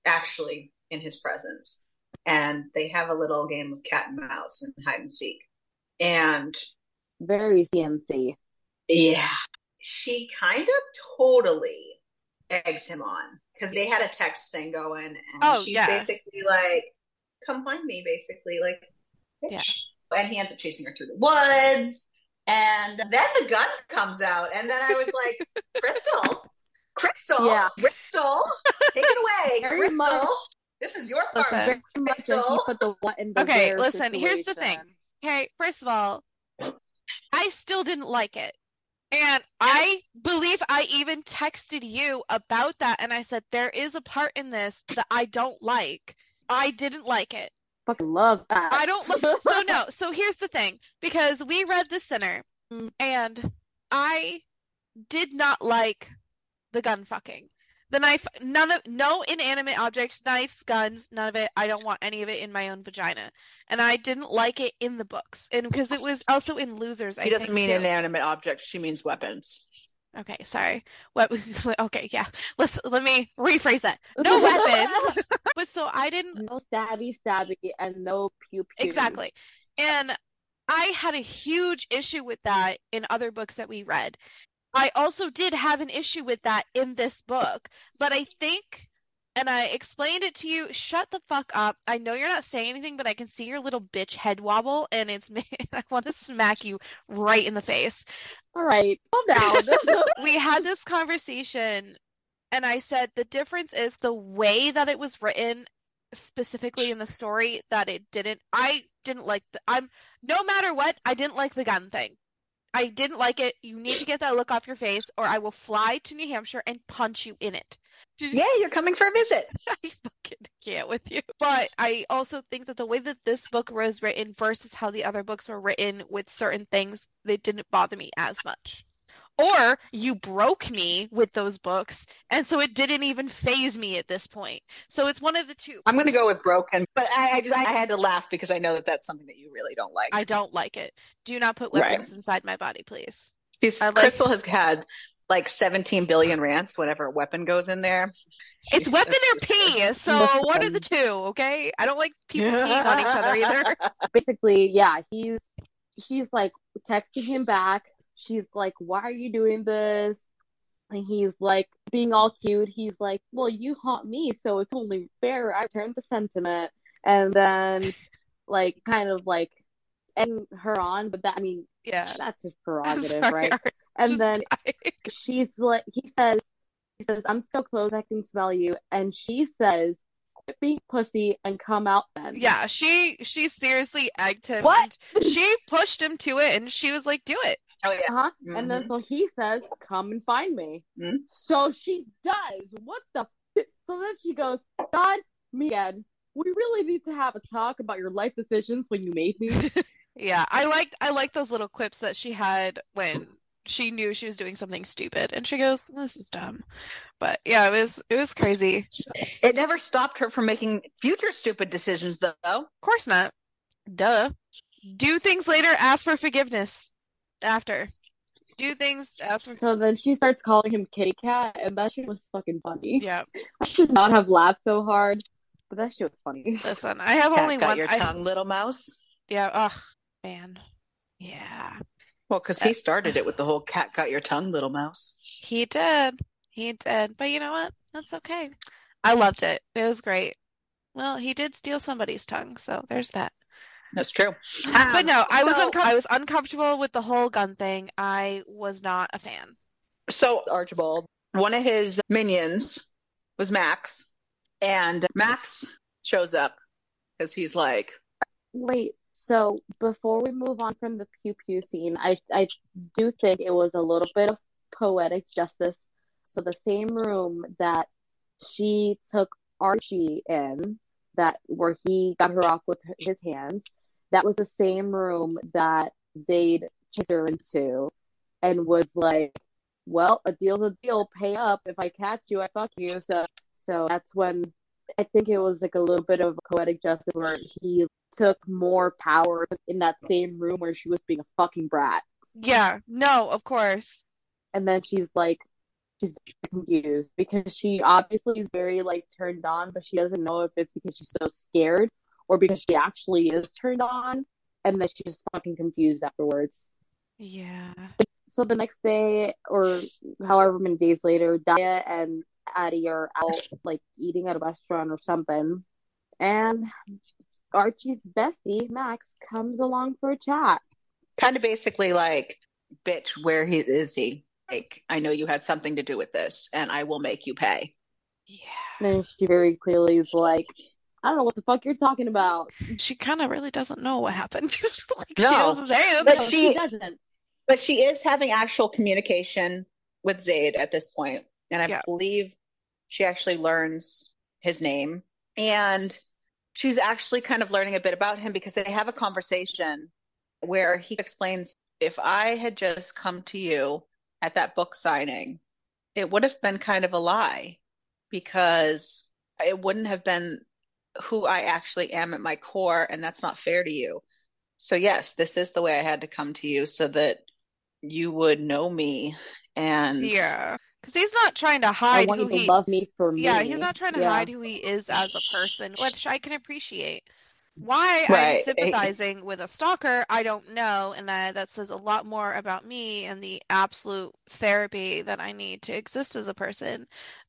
actually in his presence. And they have a little game of cat and mouse and hide and seek. And Very CMC. yeah, she kind of totally eggs him on because they had a text thing going, and Oh, she's yeah. basically like, "Come find me," basically, like, Yeah. And he ends up chasing her through the woods, and then the gun comes out, and then I was like, [laughs] "Crystal, Crystal, Yeah. Crystal, take it away, [laughs] Very Crystal. much- This is your part." Listen. Very much Crystal. put the what in the Okay, where listen, here's the thing. Okay, first of all, I still didn't like it. And I believe I even texted you about that and I said there is a part in this that I don't like. I didn't like it. Fucking love that. I don't look so no. [laughs] So here's the thing because we read The Sinner mm. and I did not like the gun fucking. The knife none of no inanimate objects, knives, guns, none of it. I don't want any of it in my own vagina. And I didn't like it in the books. And because it was also in Losers, I doesn't mean too. inanimate objects; she means weapons. Okay, sorry. What [laughs] okay, yeah. Let's let me rephrase that. No [laughs] weapons. but so I didn't no stabby stabby and no pew pew. Exactly. And I had a huge issue with that in other books that we read. I also did have an issue with that in this book, but I think, and I explained it to you, shut the fuck up. I know you're not saying anything, but I can see your little bitch head wobble, and it's [laughs] me. I want to smack you right in the face. All right, calm down. [laughs] We had this conversation, and I said the difference is the way that it was written specifically in the story that it didn't I didn't like the I'm no matter what I didn't like the gun thing. I didn't like it. You need to get that look off your face, or I will fly to New Hampshire and punch you in it. Yeah, you're coming for a visit. [laughs] I fucking can't with you. But I also think that the way that this book was written versus how the other books were written with certain things, they didn't bother me as much. Or you broke me with those books, and so it didn't even phase me at this point. So it's one of the two. I'm going to go with broken, but I, I just I had to laugh because I know that that's something that you really don't like. I don't like it. Do not put Right. weapons inside my body, please. Because like- Crystal has had like 17 billion rants whenever a weapon goes in there. It's [laughs] weapon or just- pee, so what are the two, okay? I don't like people peeing on each other either. [laughs] basically, yeah, he's she's like texting him back. She's like, "Why are you doing this?" And he's like being all cute. He's like, "Well, you haunt me, so it's only fair I return the sentiment." And then, like, kind of like, and her on, but that I mean, Yeah. that's his [laughs] prerogative, sorry, right? Art, And just then dying. [laughs] she's like, he says, he says, "I'm so close, I can smell you," and she says, "Quit being pussy and come out then." Yeah, she she seriously egged him. What? She pushed him to it, and she was like, "Do it." Oh yeah. Uh-huh. And then so he says, "Come and find me." Mhm. So she does. What the? F-? So then she goes, "God, Megan, we really need to have a talk about your life decisions when you made me." [laughs] Yeah, I liked I liked those little quips that she had when she knew she was doing something stupid, and she goes, "This is dumb," but yeah, it was it was crazy. It never stopped her from making future stupid decisions, though. Of course not. Duh. Do things later. Ask for forgiveness after. Do things. Ask for. so then she starts calling him Kitty Cat, and that shit was fucking funny. Yeah. I should not have laughed so hard, but that shit was funny. Listen, I have Cat only got one. your I- tongue, little mouse. yeah. Ugh, man. Yeah. Well, because he uh, started it with the whole cat got your tongue, little mouse. He did. He did. But you know what? That's okay. I loved it. It was great. Well, he did steal somebody's tongue, so there's that. That's true. Um, but no, I was so- unco- I was uncomfortable with the whole gun thing. I was not a fan. So Archibald, one of his minions was Max, and Max shows up because he's like, Wait, so before we move on from the pew pew scene, I I do think it was a little bit of poetic justice. So the same room that she took Archie in, that where he got her off with his hands, that was the same room that Zade chased her into, and was like, "Well, a deal's a deal. Pay up. If I catch you, I fuck you." So so that's when I think it was like a little bit of poetic justice where he took more power in that same room where she was being a fucking brat. Yeah, no, of course. And then she's like, she's confused because she obviously is very like turned on, but she doesn't know if it's because she's so scared or because she actually is turned on. And then she's just fucking confused afterwards. Yeah. So the next day, or however many days later, Daya and Addie are out like eating at a restaurant or something. And Archie's bestie, Max, comes along for a chat. kind of basically like, bitch, where he is he? Like, I know you had something to do with this, and I will make you pay. Yeah. And she very clearly is like, I don't know what the fuck you're talking about. She kind of really doesn't know what happened. [laughs] Like she No, knows his hand. but No, she- doesn't. But she is having actual communication with Zade at this point, and I Yeah. believe she actually learns his name, and she's actually kind of learning a bit about him because they have a conversation where he explains, if I had just come to you at that book signing, it would have been kind of a lie because it wouldn't have been who I actually am at my core, and that's not fair to you. So, yes, this is the way I had to come to you so that you would know me. And Yeah. Because he's not trying to I hide want who you to he love me for me. Yeah, he's not trying to Yeah. hide who he is as a person, which I can appreciate. Why I'm Right. sympathizing with a stalker, I don't know, and I, that says a lot more about me and the absolute therapy that I need to exist as a person.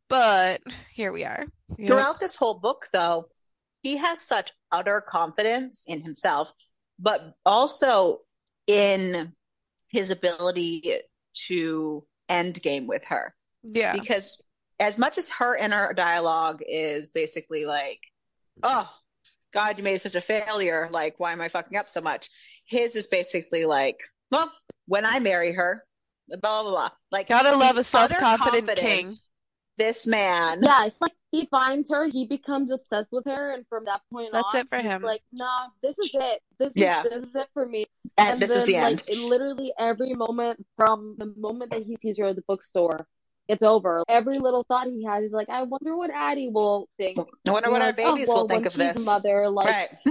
But here we are. Yep. throughout this whole book, though, he has such utter confidence in himself, but also in his ability to end game with her. Yeah. Because as much as her inner dialogue is basically like, oh, God, you made such a failure. Like, why am I fucking up so much? His is basically like, well, when I marry her, blah blah blah. blah. Like Gotta love his a self-confident king. This man, Yeah, it's like he finds her, he becomes obsessed with her, and from that point That's on, it for him. like, nah, this is it. This Yeah. is this is it for me. and this is the like, end. in literally every moment from the moment that he sees her at the bookstore, it's over. Every little thought he has, he's like, I wonder what Addie will think. I wonder what our like, oh, babies well, will think of this. mother, like right. [laughs]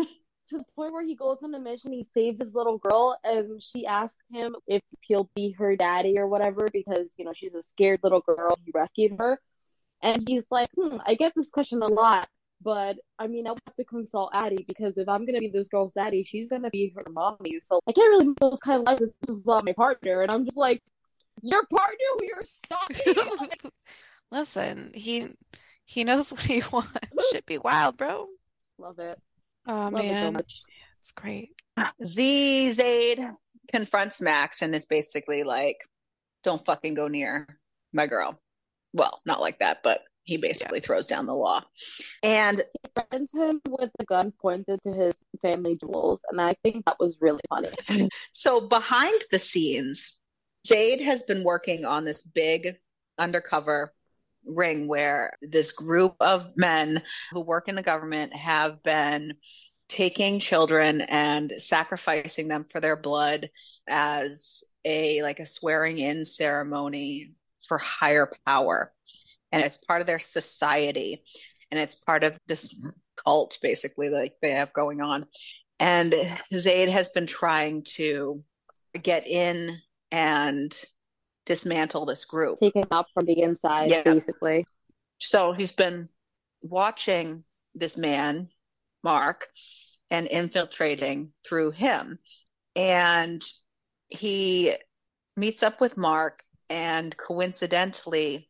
to the point where he goes on a mission, he saves his little girl, and she asks him if he'll be her daddy or whatever because you know she's a scared little girl. He rescued her, and he's like, "Hmm, I get this question a lot, but I mean, I have to consult Addie because if I'm gonna be this girl's daddy, she's gonna be her mommy, so I can't really those kind of life is about my partner." And I'm just like, "Your partner who you're stalking?" [laughs] Listen, he he knows what he [laughs] wants. Should be wild, bro. Love it. Oh Love it so man, much. it's great. Z Zade confronts Max and is basically like, "Don't fucking go near my girl." Well, not like that, but he basically throws down the law. And Threatens him with a gun pointed to his family jewels, and I think that was really funny. [laughs] so behind the scenes, Zade has been working on this big undercover ring where this group of men who work in the government have been taking children and sacrificing them for their blood as a like a swearing in ceremony for higher power. And it's part of their society. And it's part of this cult basically like they have going on. And Zade has been trying to get in and dismantle this group Take him out from the inside, Yeah. basically. so he's been watching this man, Mark, and infiltrating through him. And he meets up with Mark, and coincidentally,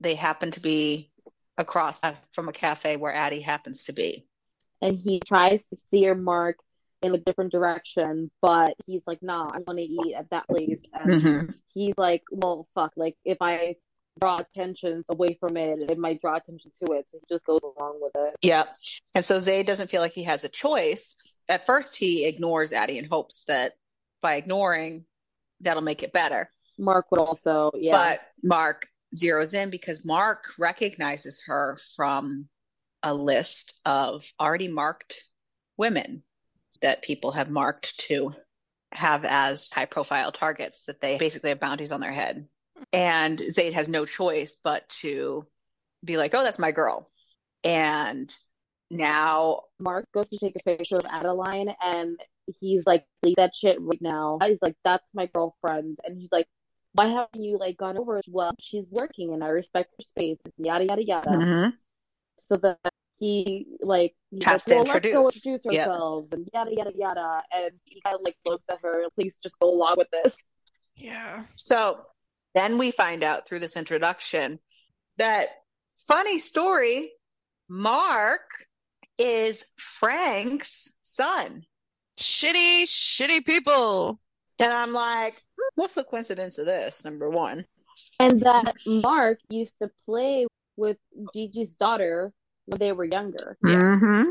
they happen to be across from a cafe where Addie happens to be. And he tries to steer Mark in a different direction, but he's like, nah, I want to eat at that place. And mm-hmm. he's like, well, fuck, like if I draw attention away from it, it might draw attention to it. So he just goes along with it. Yep. And so Zade doesn't feel like he has a choice. At first, he ignores Addie in hopes that by ignoring, that'll make it better. Mark would also, yeah. But Mark zeroes in because Mark recognizes her from a list of already marked women that people have marked to have as high profile targets that they basically have bounties on their head. And Zade has no choice but to be like, oh, that's my girl. And now, Mark goes to take a picture of Adeline and he's like, leave that shit right now. He's like, that's my girlfriend. And he's like, why haven't you like gone over it? Well, she's working and I respect her space, yada yada yada. Mm-hmm. So that he like he's Has like, to well, let's go introduce. introduce Yep. ourselves and yada yada yada. And he kind of like looks at her, please just go along with this. Yeah. So then we find out through this introduction that funny story Mark is Frank's son. Shitty, shitty people. And I'm like, "Hmm, what's the coincidence of this? Number one. And that Mark used to play with Gigi's daughter when they were younger. Mm-hmm.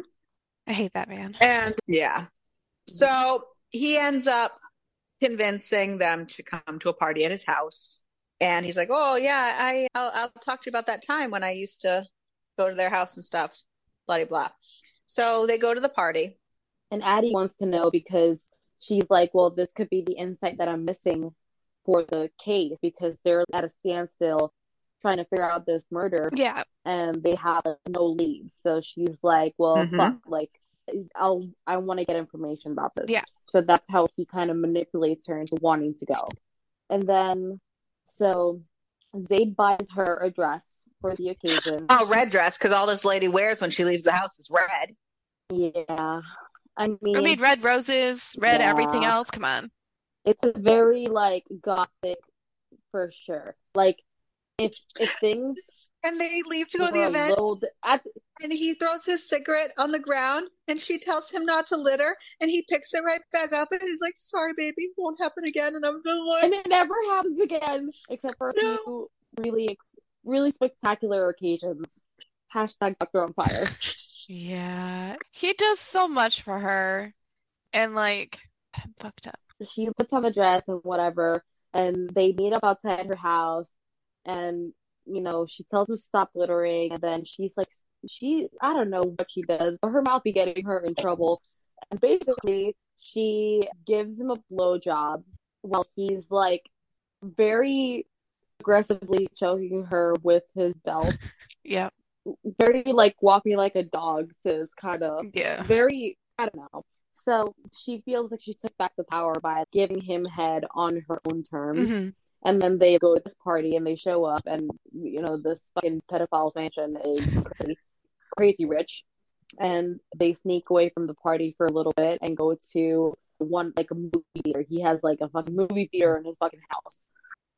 I hate that man. And yeah. So he ends up convincing them to come to a party at his house. And he's like, "Oh yeah, I I'll, I'll talk to you about that time when I used to go to their house and stuff." Blah blah blah. So they go to the party. And Addie wants to know because she's like, well, this could be the insight that I'm missing for the case because they're at a standstill trying to figure out this murder Yeah. and they have no leads. So she's like, well, Mhm. fuck, like, I'll, I want to get information about this. Yeah. So that's how he kind of manipulates her into wanting to go. And then, so Zayd buys her a dress for the occasion. Oh, red dress because all this lady wears when she leaves the house is red. Yeah. I mean, I mean, red roses, red Yeah. everything else. Come on. it's a very like gothic for sure. Like if if things And they leave to go to the event, little at and he throws his cigarette on the ground, and she tells him not to litter, and he picks it right back up, and he's like, "Sorry, baby, won't happen again." And I'm just like, and it never happens again except for a few really really spectacular occasions. Hashtag Doctor on Fire. [laughs] Yeah. He does so much for her. And like, I'm fucked up. she puts on a dress and whatever, and they meet up outside her house, and you know she tells him to stop littering, and then she's like, she I don't know what she does, but her mouth be getting her in trouble, and basically she gives him a blowjob while he's like very aggressively choking her with his belt. Yeah. Very like walking like a dog, sis, kind of. Yeah. Very, I don't know. So she feels like she took back the power by giving him head on her own terms. hmm And then they go to this party and they show up, and you know, this fucking pedophile's mansion is crazy, crazy rich. And they sneak away from the party for a little bit and go to one like a movie theater. He has like a fucking movie theater in his fucking house.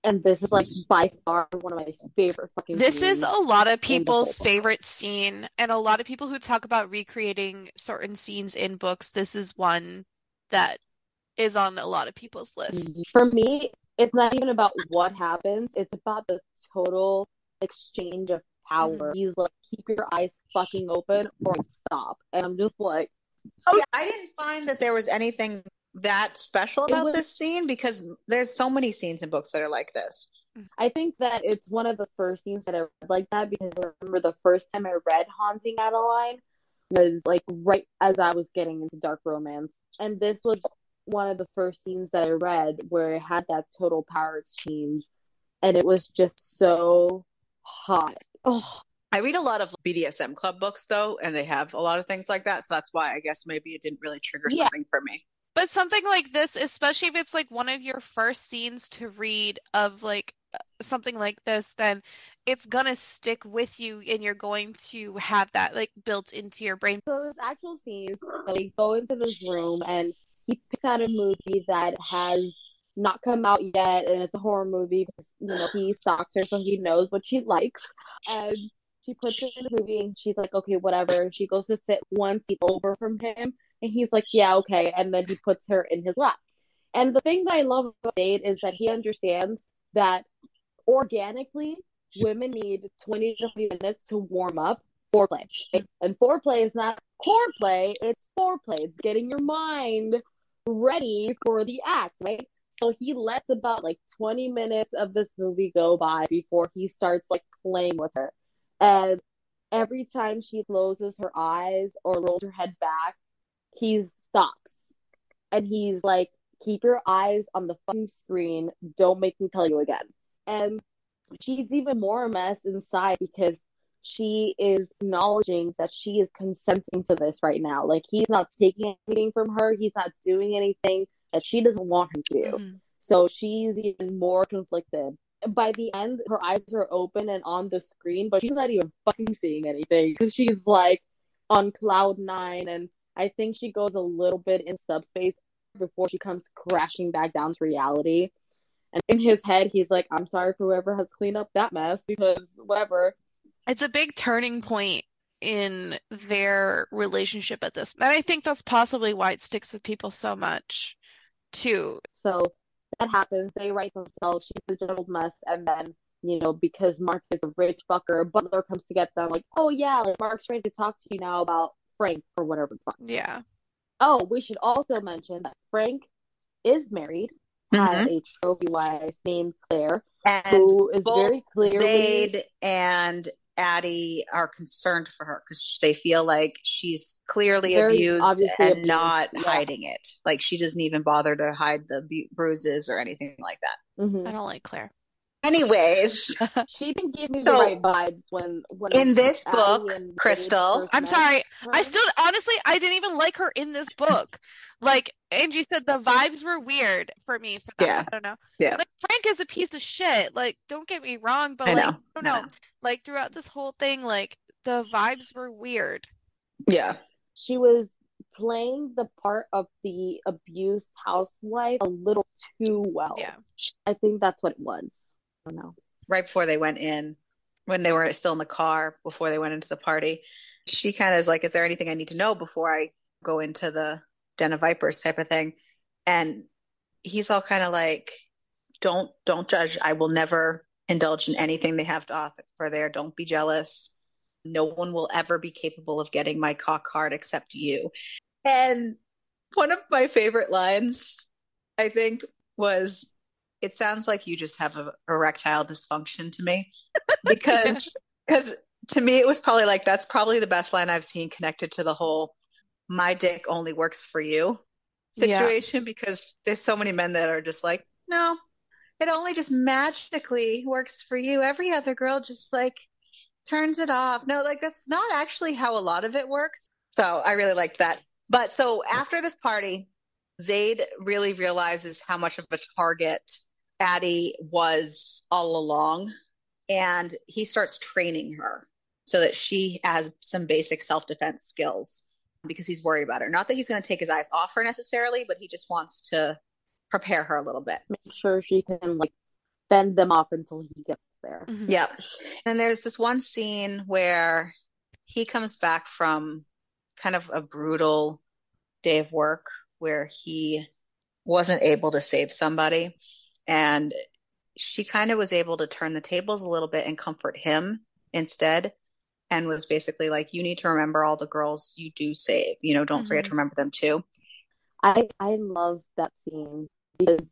And this is like by far one of my favorite fucking This is a lot of people's favorite scene, and a lot of people who talk about recreating certain scenes in books. This is one that is on a lot of people's list. For me, it's not even about what happens, it's about the total exchange of power. Mm-hmm. He's like, keep your eyes fucking open or stop. And I'm just like, Oh, yeah, I didn't find that there was anything that special about was- this scene because there's so many scenes in books that are like this. I think that it's one of the first scenes that I read like that because I remember the first time I read Haunting Adeline was like right as I was getting into dark romance. And this was one of the first scenes that I read where it had that total power exchange. And it was just so hot. Oh, I read a lot of BDSM club books though, and they have a lot of things like that. So that's why I guess maybe it didn't really trigger Yeah. something for me. But something like this, especially if it's like one of your first scenes to read of like uh, something like this, then it's gonna stick with you and you're going to have that like built into your brain. So there's actual scenes that we go into this room and he picks out a movie that has not come out yet and it's a horror movie because you know he stalks her so he knows what she likes and she puts it in the movie and she's like okay whatever she goes to sit one seat over from him and he's like yeah okay and then he puts her in his lap and the thing that I love about Zade is that he understands that organically women need 20 to 30 minutes to warm up foreplay. And foreplay is not core play, it's foreplay. It's getting your mind ready for the act, right? So he lets about like 20 minutes of this movie go by before he starts like playing with her. And every time she closes her eyes or rolls her head back, he stops. And he's like, keep your eyes on the fucking screen. Don't make me tell you again. And she's even more a mess inside because she is acknowledging that she is consenting to this right now. Like he's not taking anything from her. He's not doing anything that she doesn't want him to. Mhm. So she's even more conflicted. By the end, her eyes are open and on the screen, but she's not even fucking seeing anything because she's like on cloud nine. And I think she goes a little bit in subspace before she comes crashing back down to reality. And in his head, he's like, I'm sorry for whoever has cleaned up that mess because whatever. It's a big turning point in their relationship at this. And I think that's possibly why it sticks with people so much, too. So that happens. They write themselves. She's a jumbled mess. And then, you know, because Mark is a rich fucker, Butler comes to get them, like, oh, yeah, like Mark's ready to talk to you now about Frank or whatever. the fuck. Yeah. Oh, we should also mention that Frank is married, has mm-hmm. a trophy wife named Claire, And who is both very clearly. Zade and Addie are concerned for her because they feel like she's clearly Very abused obviously and abused, not yeah. hiding it. Like she doesn't even bother to hide the bu- bruises or anything like that. Mhm. I don't like Claire. Anyways, [laughs] She didn't give me So, the right vibes when when in this book, Crystal- I'm met sorry. I still, honestly, I didn't even like her in this book. Like Angie said, the vibes were weird for me for that. Yeah. I don't know. Yeah. Like Frank is a piece of shit. Like, don't get me wrong, but I like, know. I don't I know. know. Like throughout this whole thing, like the vibes were weird. yeah. she was playing the part of the abused housewife a little too well. Yeah. I think that's what it was. Don't know. right before they went in, when they were still in the car before they went into the party, she kind of is like, "Is there anything I need to know before I go into the den of vipers?" type of thing, and he's all kind of like, "Don't don't judge. I will never indulge in anything they have to offer there. Don't be jealous. No one will ever be capable of getting my cock hard except you." And one of my favorite lines I think, was it sounds like you just have a erectile dysfunction to me. [laughs] Because because to me it was probably like that's probably the best line I've seen connected to the whole my dick only works for you Yeah. situation because there's so many men that are just like, no, it only just magically works for you. Every other girl just like turns it off. No, like that's not actually how a lot of it works. So I really liked that. But so after this party, Zade really realizes how much of a target Addie was all along. And he starts training her so that she has some basic self defense skills because he's worried about her. Not that he's going to take his eyes off her necessarily, but he just wants to prepare her a little bit. Make sure she can like fend them off until he gets there. Mhm. Yeah. And there's this one scene where he comes back from kind of a brutal day of work where he wasn't able to save somebody. And she kind of was able to turn the tables a little bit and comfort him instead. And was basically like, you need to remember all the girls you do save. You know, don't forget to mm-hmm. remember them too. I I love that scene because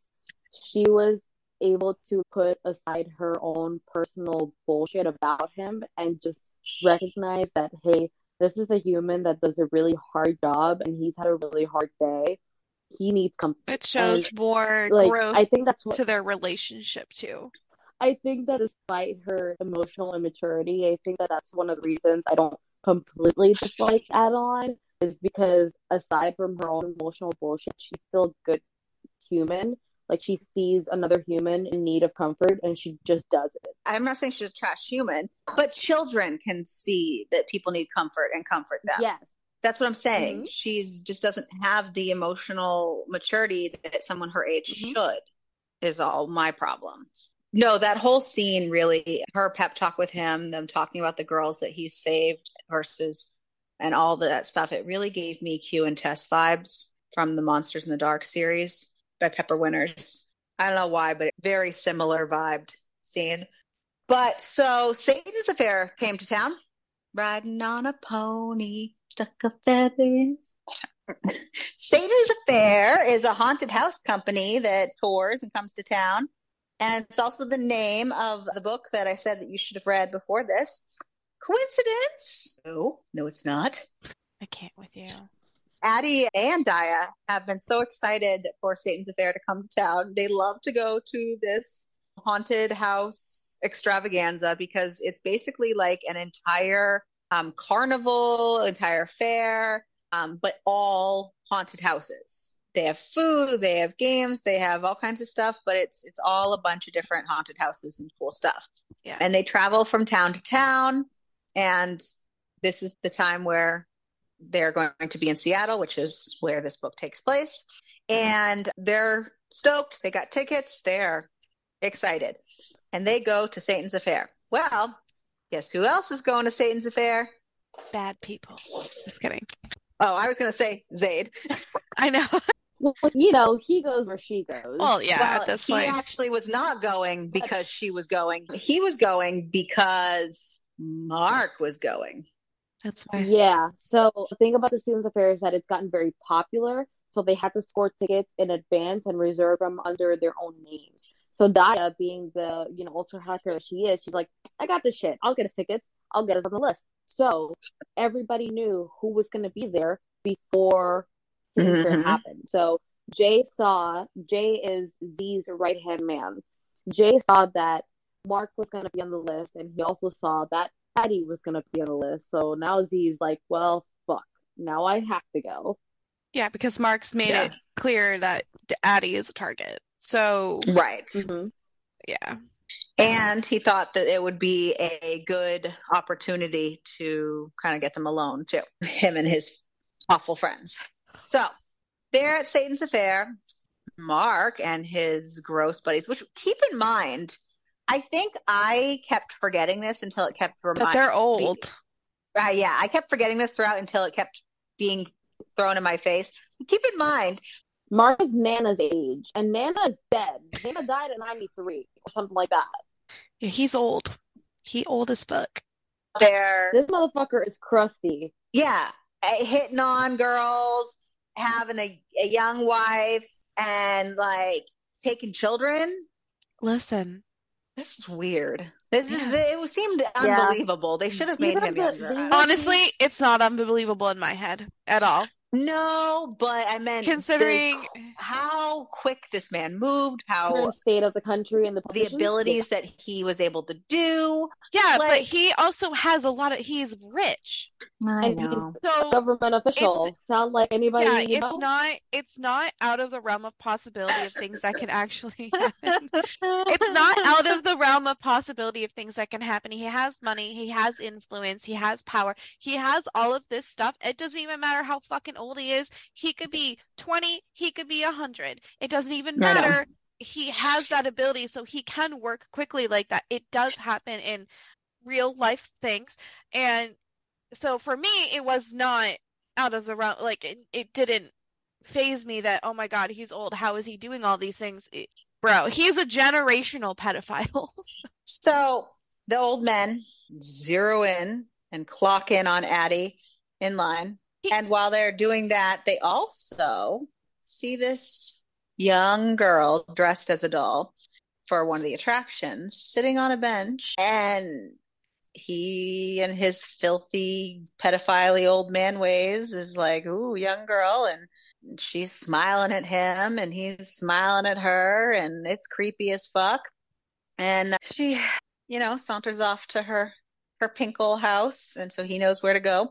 she was able to put aside her own personal bullshit about him and just recognize that hey, this is a human that does a really hard job and he's had a really hard day. He needs comfort. It shows more Like growth I think that's what to their relationship too. I think that despite her emotional immaturity, I think that that's one of the reasons I don't completely dislike Adeline is because aside from her own emotional bullshit, she's still a good human. Like she sees another human in need of comfort and she just does it. I'm not saying she's a trash human, but children can see that people need comfort and comfort them. Yes. That's what I'm saying. Mhm. She's just doesn't have the emotional maturity that someone her age Mhm. should, is all my problem. No, that whole scene really, her pep talk with him, them talking about the girls that he's saved versus, and all that stuff, it really gave me Q and Tess vibes from the Monsters in the Dark series by Pepper Winters. I don't know why, but very similar vibed scene. But so Satan's affair came to town, riding on a pony, stuck a feather in. Satan's Affair is a haunted house company that tours and comes to town. And it's also the name of the book that I said that you should have read before this. Coincidence? No, no, it's not. I can't with you. Addie and Daya have been so excited for Satan's Affair to come to town. They love to go to this haunted house extravaganza because it's basically like an entire um, carnival, entire fair, um, but all haunted houses. They have food, they have games, they have all kinds of stuff, but it's it's all a bunch of different haunted houses and cool stuff. Yeah. And they travel from town to town, and this is the time where they're going to be in Seattle, which is where this book takes place. And they're stoked. They got tickets. They're excited. And they go to Satan's Affair. Well, guess who else is going to Satan's Affair? Bad people. Just kidding. Oh, I was going to say Zade. [laughs] I know. Well, you know, he goes where she goes. Well, yeah, well, at this he point. actually was not going because she was going. He was going because Mark was going. That's why. Yeah. So the thing about the Satan's Affair is that it's gotten very popular. So they had to score tickets in advance and reserve them under their own names. So Daya, being the you know ultra hacker that she is, she's like, I got this shit. I'll get us tickets. I'll get us on the list. So everybody knew who was going to be there before Satan's Affair Mhm. happened. So Jay saw Jay is Z's right hand man. Jay saw that Mark was going to be on the list, and he also saw that Patty was going to be on the list. So now Z's like, well, fuck. Now I have to go. Yeah, because Mark's made Yeah. it clear that Addie is a target. So, Right. Mm-hmm. yeah. And he thought that it would be a good opportunity to kind of get them alone too, him and his awful friends. So they're at Satan's Affair. Mark and his gross buddies, which keep in mind, I think I kept forgetting this until it kept reminding. But they're old. Uh, yeah, I kept forgetting this throughout until it kept being thrown in my face. Keep in mind, Mark is Nana's age, and Nana's dead. Nana died at 93 or something like that. Yeah, he's old. He old as fuck. they're This motherfucker is crusty. yeah, eh, hitting on girls, having a, a young wife, and like taking children. Listen, This is weird. This is it seemed Yeah. unbelievable. They should have made are him the- younger. these I- are- honestly, it's not unbelievable in my head at all. No, but I meant the- Considering how quick this man moved, how current state of the country and the the politicians. abilities that he was able to do. Yeah, but he also has a lot of he's rich. I And he's know. So government official. Sound like anybody yeah, you it's know? not it's not out of the realm of possibility of things that can actually [laughs] happen. It's not [laughs] out of the realm of possibility of things that can happen. He has money, he has influence, he has power, he has all of this stuff. It doesn't even matter how fucking old he is. He could be 20, he could be 100. It doesn't even matter. He has that ability, so he can work quickly like that. It does happen in real life things. And so for me, it was not out of the realm. Like, it, it didn't phase me that, oh my God, he's old. How is he doing all these things? It- bro, he's a generational [laughs] pedophile. So the old men zero in and clock in on Addie in line. And while they're doing that, they also see this young girl dressed as a doll for one of the attractions sitting on a bench. And he and his filthy pedophile old man ways is like, ooh, young girl. And she's smiling at him and he's smiling at her. And it's creepy as fuck. And she you know, saunters off to her her pink old house, and so he knows where to go.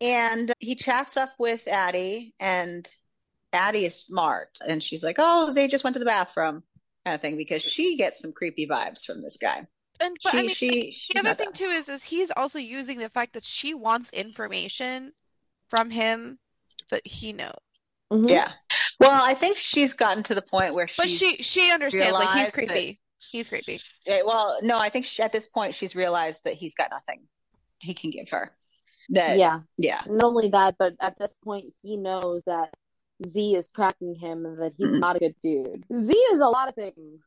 And he chats up with Addie, and Addie is smart, and she's like, "Oh, Zay just went to the bathroom," kind of thing, because she gets some creepy vibes from this guy. And but She, I mean, she, she's the other thing that- too is is he's also using the fact that she wants information from him that he knows. Mhm. yeah. Well, I think she's gotten to the point where she. But she she understands like he's realized that- creepy. He's creepy. Well, no, I think she, at this point she's realized that he's got nothing he can give her. That, Yeah. yeah, Not only that, but at this point, he knows that Z is tracking him and that he's Mhm. not a good dude. Z is a lot of things,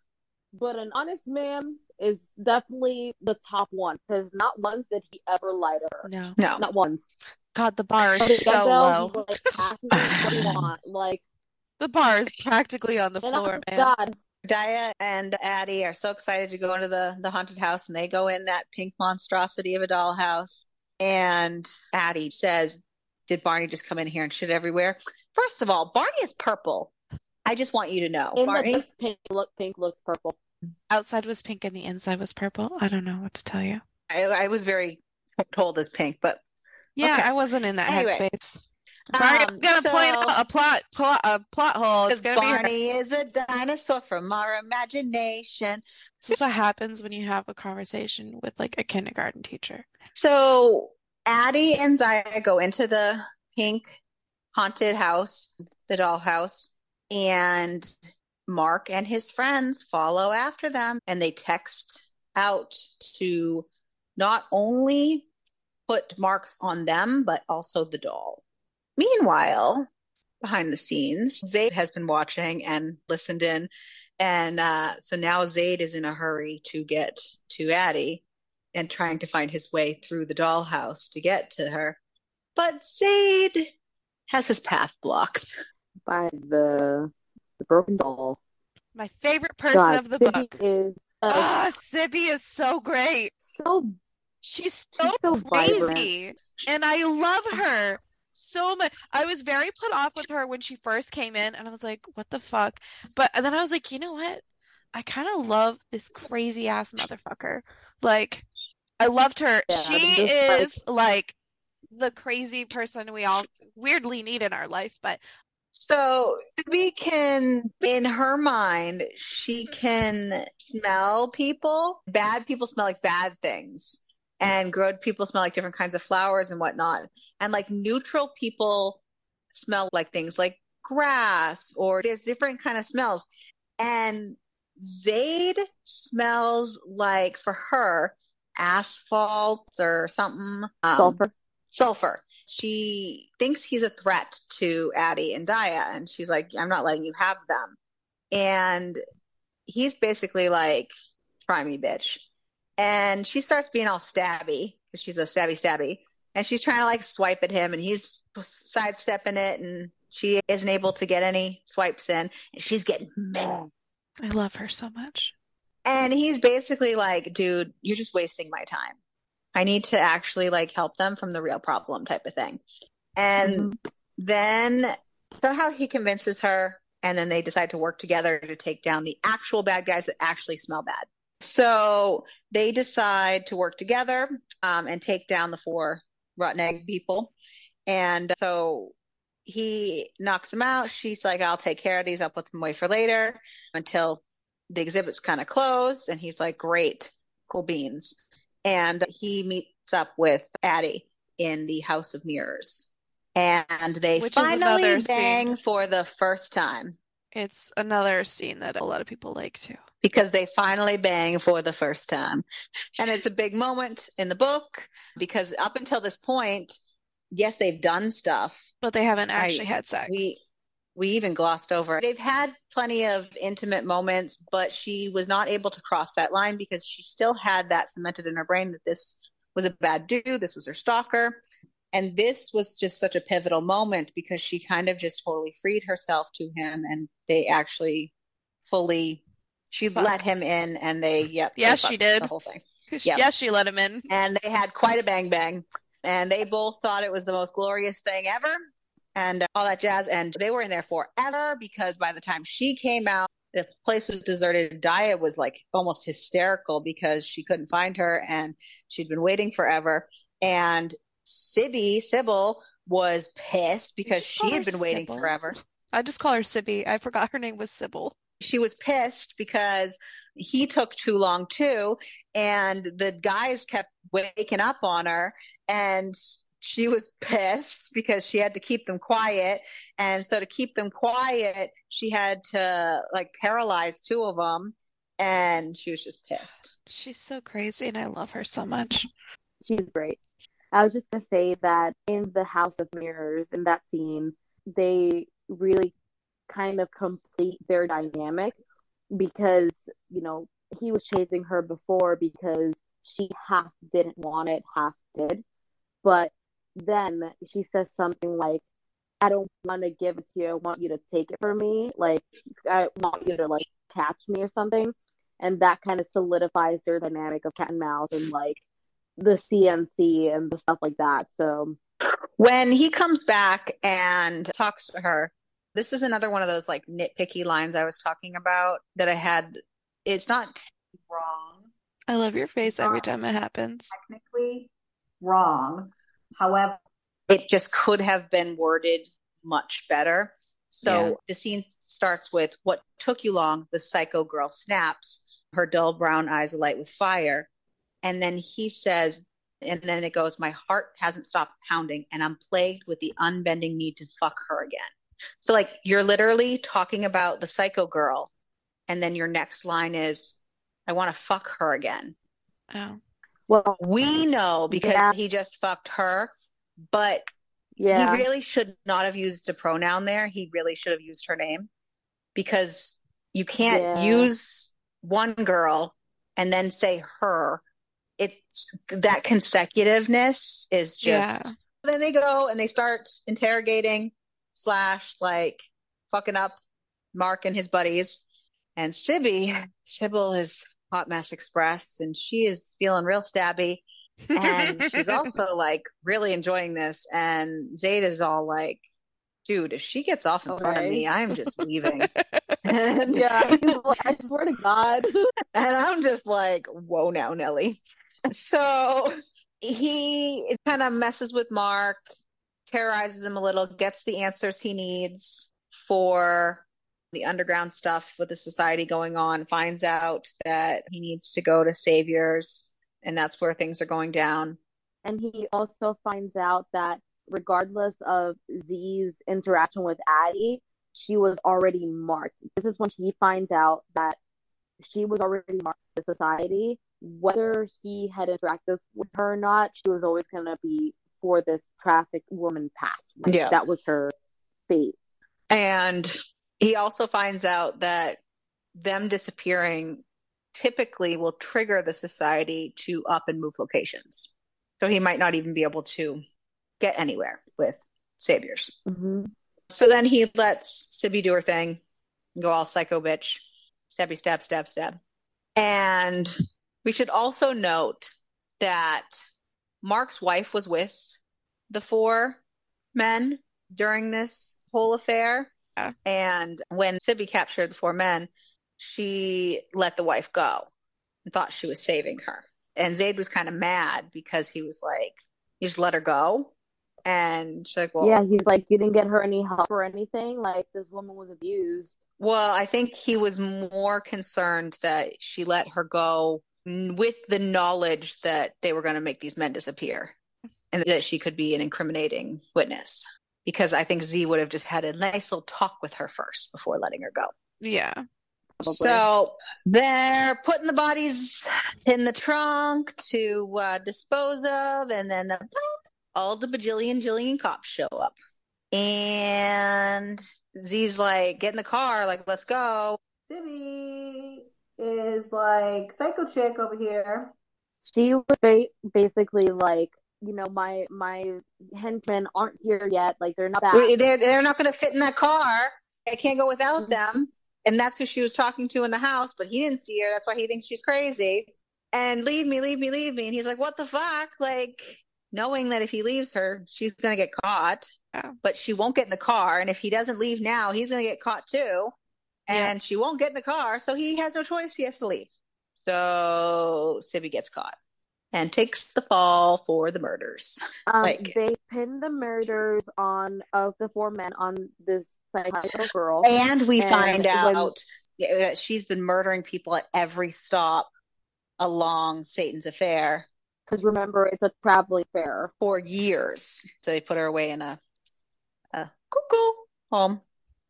but an honest man is definitely the top one because not once did he ever lie to her. No. no. Not once. God, the bar is so get-go, low. like [laughs] what want. Like, The bar is practically on the and floor, man. God, Daya and Addie are so excited to go into the, the haunted house and they go in that pink monstrosity of a dollhouse. And Addie says, Did Barney just come in here and shit everywhere? First of all, Barney is purple. I just want you to know. in Barney, dark pink look, pink looks purple. Outside was pink and the inside was purple. I don't know what to tell you. I, I was very told as pink, but Yeah, Okay. I wasn't in that Anyway. headspace. Sorry, Um, I'm gonna point out a plot, plot, a plot hole. It's gonna be her. Barney is a dinosaur from our imagination. This is what happens when you have a conversation with like a kindergarten teacher. So Addie and Zaya go into the pink haunted house, the dollhouse, and Mark and his friends follow after them and they text out to not only put marks on them, but also the doll. Meanwhile, behind the scenes, Zade has been watching and listened in. And uh, so now Zade is in a hurry to get to Addie and trying to find his way through the dollhouse to get to her. But Zade has his path blocked. by the the broken doll. My favorite person God, of the Sibby book. is uh, Ah, Sibby is so great. so She's so She's so vibrant. crazy, and I love her so much. I was very put off with her when she first came in, and I was like, "What the fuck?" But then I was like, you know what? I kind of love this crazy ass motherfucker. Like, I loved her. Yeah, She is like the crazy person we all weirdly need in our life, but So we can, in her mind, she can smell people. Bad people smell like bad things, and good people smell like different kinds of flowers and whatnot. And like neutral people smell like things like grass, or there's different kind of smells. And Zade smells like, for her, asphalt or something. Um, sulfur. sulfur. She thinks he's a threat to Addie and Daya, and she's like, I'm not letting you have them. And he's basically like, try me, bitch. And she starts being all stabby because she's a stabby stabby. And she's trying to like swipe at him, and he's sidestepping it and She isn't able to get any swipes in, and she's getting mad. I love her so much. And he's basically like, dude, you're just wasting my time. I need to actually like help them from the real problem type of thing. And Mm-hmm. then somehow he convinces her, and then they decide to work together to take down the actual bad guys that actually smell bad. So they decide to work together um, and take down the four rotten egg people. And so he knocks them out. She's like, I'll take care of these. I'll put them away for later until the exhibit's kind of closed. And he's like, Great, cool beans. And he meets up with Addie in the House of Mirrors. And they Which finally bang scene. for the first time It's another scene that a lot of people like too. Because they finally bang for the first time. And it's a big moment in the book because up until this point, yes, they've done stuff. But they haven't I- actually had sex. We we even glossed over. They've had plenty of intimate moments, but she was not able to cross that line because she still had that cemented in her brain that this was a bad dude, this was her stalker. And this was just such a pivotal moment because she kind of just totally freed herself to him and they actually fully she Fuck. let him in and they yep. they Yes, she did. the whole thing [laughs] yeah. yeah. she let him in. and they had quite a bang bang and they both thought it was the most glorious thing ever and uh, all that jazz and they were in there forever because by the time she came out the place was deserted Daya was like almost hysterical because she couldn't find her and she'd been waiting forever and Sibby Sybil was pissed because she had been waiting Sybil? forever I just call her Sibby. I forgot her name was Sybil. She was pissed because he took too long too and the guys kept waking up on her and she was [laughs] pissed because she had to keep them quiet and so to keep them quiet she had to like paralyze two of them and she was just pissed She's so crazy and I love her so much. She's great. I was just gonna say that in the House of Mirrors, in that scene, they really kind of complete their dynamic because, you know, he was chasing her before because she half didn't want it, half did. But then she says something like, I don't want to give it to you. I want you to take it from me. Like, I want you to, like, catch me or something. And that kind of solidifies their dynamic of cat and mouse and, like, the CNC and the stuff like that. So when he comes back and talks to her this is another one of those like nitpicky lines i was talking about that i had it's not wrong I love your face every time it happens. Technically wrong. However, it just could have been worded much better. So Yeah. the scene starts with what took you long, the psycho girl snaps, her dull brown eyes alight with fire. And then he says, and then it goes, My heart hasn't stopped pounding, and I'm plagued with the unbending need to fuck her again. So, like, you're literally talking about the psycho girl, and then your next line is, I want to fuck her again. Oh. well, We know because Yeah. he just fucked her, but yeah, he really should not have used a pronoun there. He really should have used her name because you can't Yeah. use one girl and then say her. It's that consecutiveness is just. Yeah. Then they go and they start interrogating slash like fucking up Mark and his buddies. And Sibby, Sybil is Hot Mess Express, and she is feeling real stabby and she's [laughs] also like really enjoying this. And Zeta's all like, dude, if she gets off in front of me, I'm just leaving. [laughs] and, yeah. Like, [laughs] I swear to God. and I'm just like, whoa now, Nelly. So he kind of messes with Mark, terrorizes him a little, gets the answers he needs for the underground stuff with the society going on, finds out that he needs to go to Saviors, and that's where things are going down. And he also finds out that regardless of Z's interaction with Addie, she was already marked. This is when he finds out that she was already marked the society. Whether he had interacted with her or not, she was always going to be for this trafficked woman path. Like, Yeah. That was her fate. And he also finds out that them disappearing typically will trigger the society to up and move locations. So he might not even be able to get anywhere with saviors. hmm So then he lets Sibby do her thing, go all psycho bitch, stabby stab, stab, stab. And we should also note that Mark's wife was with the four men during this whole affair. Yeah. And when Sibby captured the four men, she let the wife go and thought she was saving her. And Zade was kind of mad because he was like, You just let her go. And she's like, Well, Yeah, he's like, you didn't get her any help or anything. Like this woman was abused. Well, I think he was more concerned that she let her go with the knowledge that they were going to make these men disappear and that she could be an incriminating witness. Because I think Z would have just had a nice little talk with her first before letting her go. Yeah. Probably. So they're putting the bodies in the trunk to uh, dispose of, and then the, all the bajillion jillion cops show up. And Z's like, get in the car, like, let's go. Sibby is like psycho chick over here. she was ba- basically like, you know, my my henchmen aren't here yet. Like they're not back. They're, they're not going to fit in that car. I can't go without Mhm. them. And that's who she was talking to in the house, but he didn't see her. That's why he thinks she's crazy. And leave me, leave me, leave me. And he's like, what the fuck? Like, knowing that if he leaves her, she's going to get caught, Yeah. but she won't get in the car. And if he doesn't leave now, he's going to get caught too. And she won't get in the car. So he has no choice. He has to leave. So Sibby gets caught and takes the fall for the murders. Um, like- they pin the murders on of the four men on this psycho girl. And we And find out that she's been murdering people at every stop along Satan's affair Because remember, it's a traveling fair. for years. So they put her away in a, a cuckoo home.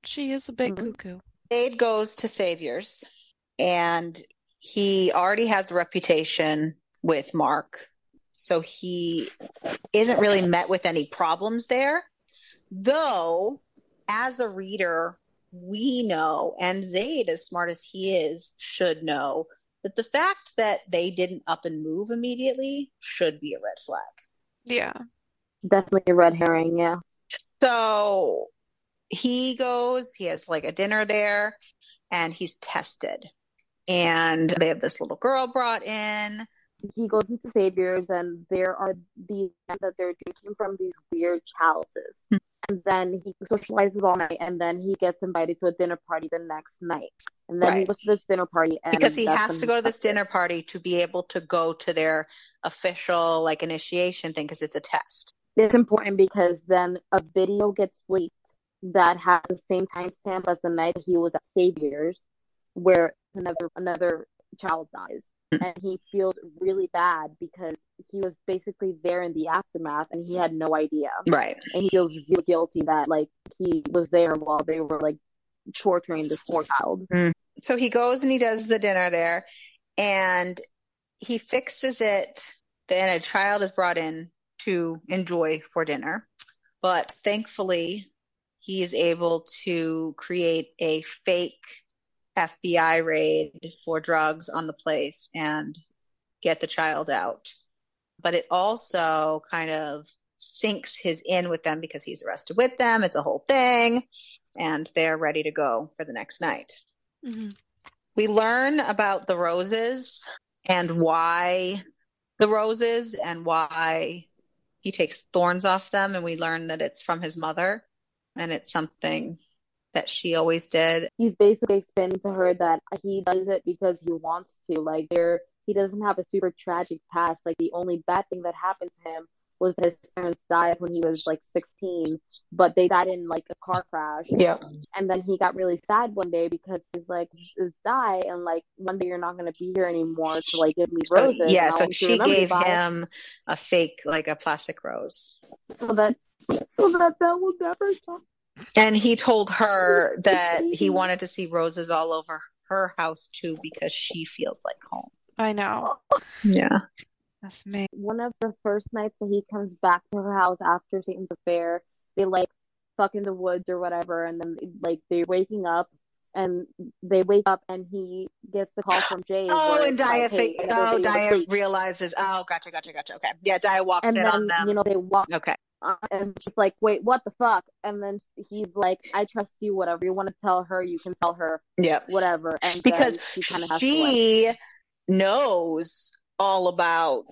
She is a bit Mhm. cuckoo. Dade goes to Saviors and he already has a reputation with Mark. So he isn't really met with any problems there. Though, as a reader, we know, and Zade, as smart as he is, should know that the fact that they didn't up and move immediately should be a red flag. Yeah. Definitely a red herring. Yeah. So he goes, he has like a dinner there, and he's tested. And they have this little girl brought in. He goes into Saviors, and there are these that they're drinking from these weird chalices. Hmm. And then he socializes all night, and then he gets invited to a dinner party the next night. And then he goes to this dinner party, and because he has to go to this dinner party to be able to go to their official like initiation thing because it's a test. It's important because then a video gets leaked that has the same timestamp as the night he was at Saviors, where another another child dies, and he feels really bad because he was basically there in the aftermath and he had no idea, Right. and he feels really guilty that like he was there while they were like torturing this poor child. Mm. So he goes and he does the dinner there and he fixes it. Then a child is brought in to enjoy for dinner. But thankfully, he is able to create a fake FBI raid for drugs on the place and get the child out. But it also kind of sinks his in with them because he's arrested with them. It's a whole thing. And they're ready to go for the next night. hmm We learn about the roses and why the roses and why he takes thorns off them. And we learn that it's from his mother and it's something that she always did. He's basically explaining to her that he does it because he wants to. Like there, he doesn't have a super tragic past. Like the only bad thing that happened to him was his parents died when he was like 16, but they died in like a car crash. Yep. And then he got really sad one day because he's like, "Just die," and like one day you're not gonna be here anymore to like give me So, roses. yeah, so you to she gave him a fake, like a plastic rose. so that [laughs] so that that will never stop. And he told her [laughs] that he wanted to see roses all over her house too because she feels like home. I know. [laughs] Yeah. That's me. one of the first nights that he comes back to her house after Satan's affair, they like fuck in the woods or whatever, and then like they're waking up and they wake up and he gets the call from [gasps] Jay. Oh, and it's Daya like, hey, oh, day Daya realizes, oh, gotcha, gotcha, gotcha. Okay. Yeah, Daya walks And in on them. you know they walk Okay. And she's like, "Wait, what the fuck?" And then he's like, "I trust you. Whatever you want to tell her, you can tell her. Yeah, Whatever." And Because she kind of has she knows all about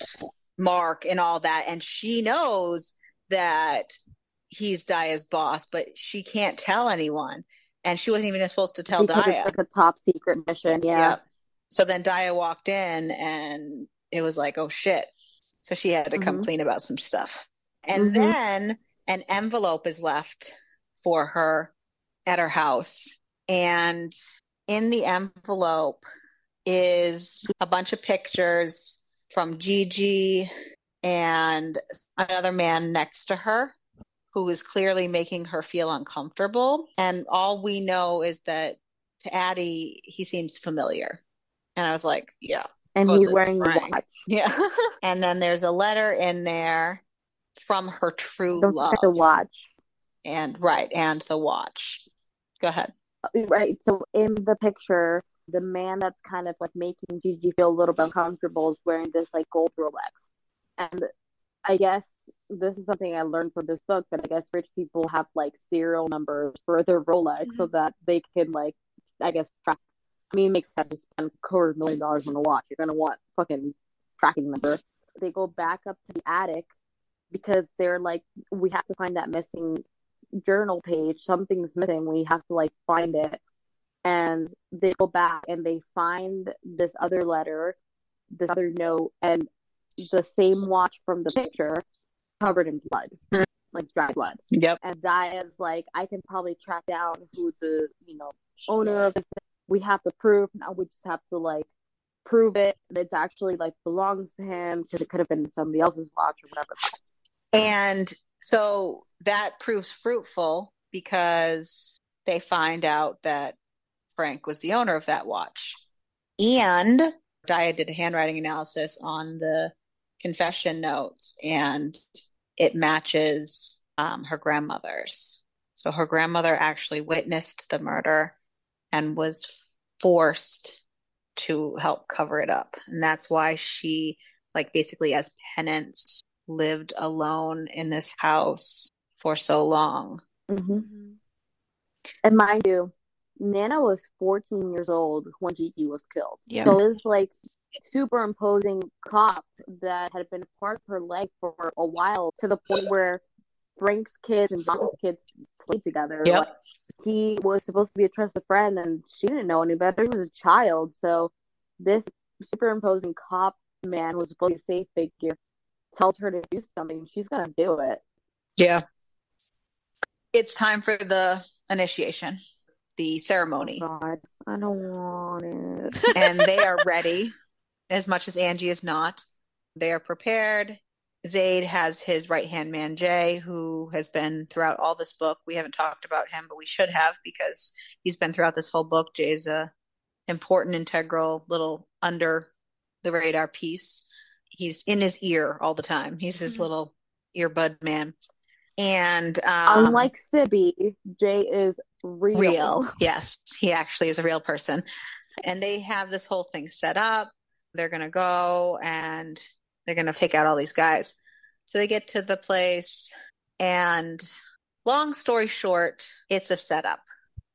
Mark and all that, and she knows that he's Daya's boss, but she can't tell anyone. And she wasn't even supposed to tell because Daya. it's like a top secret mission. Yeah. Yep. So then Daya walked in and it was like, oh shit. So she had to come Mhm. clean about some stuff. And Mhm. then an envelope is left for her at her house. And in the envelope is a bunch of pictures from Gigi and another man next to her who is clearly making her feel uncomfortable. And all we know is that to Addie, he seems familiar. And I was like, yeah, And he's wearing the Frank. watch. yeah. [laughs] and then there's a letter in there from her true Don't love. the watch. And right, and the watch. Go ahead. Uh, right. So in the picture, the man that's kind of like making Gigi feel a little bit uncomfortable is wearing this like gold Rolex. And I guess this is something I learned from this book, but I guess rich people have like serial numbers for their Rolex so mm-hmm. that they can like I guess track I mean it makes sense to spend a quarter million dollars on a watch. You're gonna want fucking tracking number. They go back up to the attic because they're like, we have to find that missing journal page. Something's missing. We have to like find it. And they go back and they find this other letter, this other note, and the same watch from the picture covered in blood, like dry blood. Yep. And Daya's like, I can probably track down who the, you know, owner of this. We have to prove. Now we just have to like prove it. that It's actually like belongs to him because it could have been somebody else's watch or whatever. And so that proves fruitful because they find out that Frank was the owner of that watch. And Daya did a handwriting analysis on the confession notes and it matches um, her grandmother's. So her grandmother actually witnessed the murder and was forced to help cover it up. And that's why she, like, basically as penance, lived alone in this house for so long. Mm-hmm. And mind you, Nana was 14 years old when Gigi was killed. Yeah. So this like superimposing cop that had been part of her life for a while to the point where Frank's kids and John's kids played together. Yep. Like, he was supposed to be a trusted friend and she didn't know any better. He was a child. So this superimposing cop man was supposed to be a safe figure tells her to do something. She's going to do it. Yeah. It's time for the initiation, the ceremony. Oh, God, I don't want it. [laughs] and they are ready as much as Angie is not. They are prepared. Zade has his right hand man, Jay, who has been throughout all this book. We haven't talked about him, but we should have because he's been throughout this whole book. Jay's a important, integral, little under the radar piece. He's in his ear all the time. He's his Mhm. little earbud man. And um, Unlike Sibby, Jay is real. real. Yes, he actually is a real person. And they have this whole thing set up. They're going to go and they're going to take out all these guys. So they get to the place, and long story short, it's a setup.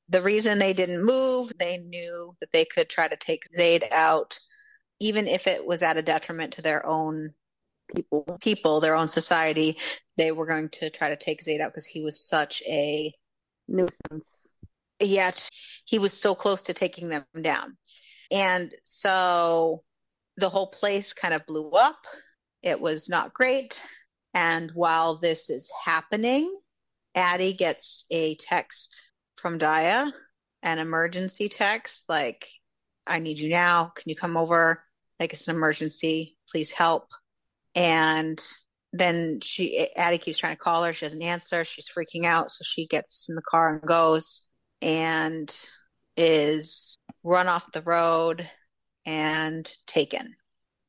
The reason they didn't move, they knew that they could try to take Zade out, even if it was at a detriment to their own people. people, their own society. They were going to try to take Zade out because he was such a Nuisance. yet he was so close to taking them down. And so the whole place kind of blew up. It was not great. And while this is happening, Addie gets a text from Daya, an emergency text like, I need you now. Can you come over? Like it's an emergency. Please help. And then she Addie keeps trying to call her. She doesn't answer. She's freaking out. So she gets in the car and goes and is run off the road and taken.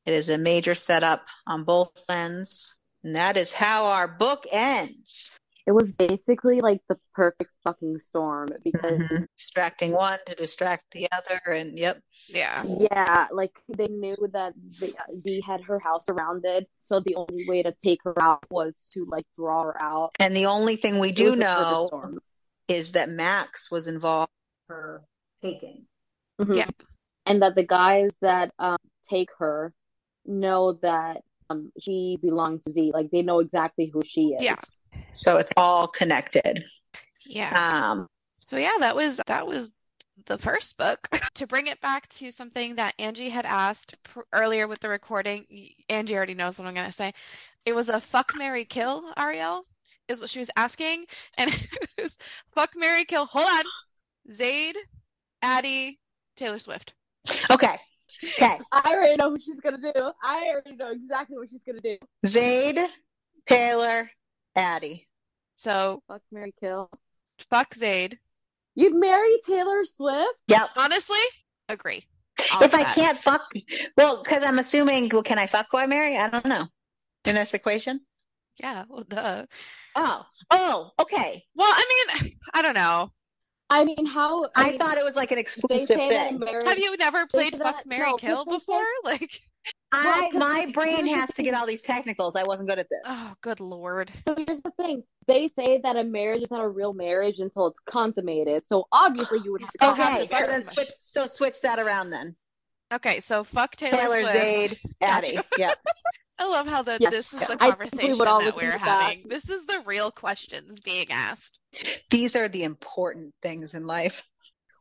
It is a major setup on both ends. And that is how our book ends. It was basically like the perfect fucking storm because Mhm. Distracting one to distract the other, and yep. Yeah. yeah, like they knew that the, Dee had her house surrounded, so the only way to take her out was to like draw her out. And the only thing we It do was the perfect know is that Max was involved. in her taking. Mhm. Yeah. and that the guys that um take her know that um she belongs to Z. Like they know exactly who she is. Yeah. So it's all connected. Yeah. Um, So yeah, that was that was the first book. [laughs] to bring it back to something that Angie had asked pr earlier with the recording, Angie already knows what I'm gonna say. It was a fuck Mary kill, Ariel, is what she was asking, [laughs] and it was fuck Mary kill. Hold on, Zade, Addie, Taylor Swift. okay. Okay. [laughs] I already know what she's gonna do. I already know exactly what she's gonna do. Zade, Taylor, Addie. So Fuck Mary Kill. fuck Zade. You'd marry Taylor Swift? Yep. Honestly, agree. All If I that. can't fuck, well, because I'm assuming, well, can I fuck who I marry? I don't know. In this equation? yeah, well, duh. Oh, oh, okay. Well, I mean, [laughs] I don't know. I mean, how? I, I mean, thought it was like an they exclusive say that a thing. marriage. Have you never played Fuck that- Mary no, 'cause Kill they say- before? [laughs] Like, I, 'cause my here's brain has to get all these technicals. I wasn't good at this. oh, good lord. So here's the thing. They say that a marriage is not a real marriage until it's consummated. So obviously you would have to So have Okay, to so then switch, so switch that around then. Okay, so fuck Taylor, Taylor, Swift. Zade, [laughs] Addie. Gotcha. Yep. I love how the, Yes. this is the I think we conversation all that we're with that. having. This is the real questions being asked. These are the important things in life.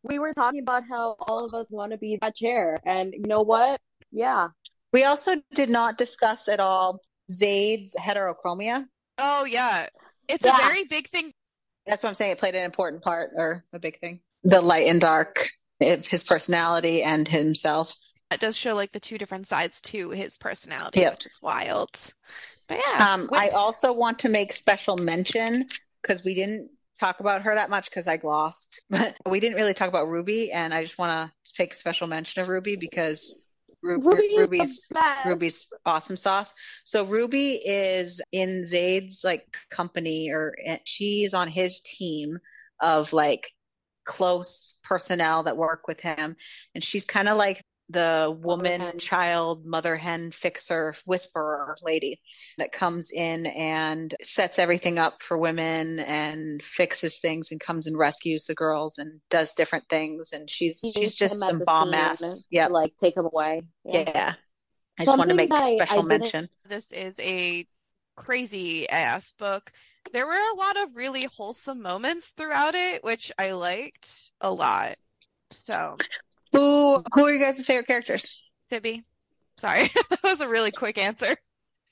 we were talking about how all of us want to be that chair. And you know what? Yeah. We also did not discuss at all Zade's heterochromia. Oh yeah, it's Yeah. a very big thing. That's what I'm saying. It played an important part or a big thing. The light and dark, if his personality and himself. It does show like the two different sides to his personality, Yeah. which is wild. But yeah, Um, I also want to make special mention because we didn't talk about her that much because I glossed. But [laughs] we didn't really talk about Ruby, and I just want to take special mention of Ruby because Ru- Ruby Ruby's. Ruby's awesome sauce. So Ruby is in Zade's like company, or she is on his team of like close personnel that work with him, and she's kind of like the woman, hen. child, mother hen fixer, whisperer lady that comes in and sets everything up for women and fixes things and comes and rescues the girls and does different things. And she's He she's just some bomb ass. Yeah, like take them away. yeah. I just want to make that I- I special didn't- mention. this is a crazy ass book. There were a lot of really wholesome moments throughout it, which I liked a lot. So, Who who are you guys' favorite characters? Sibby, sorry, [laughs] that was a really quick answer.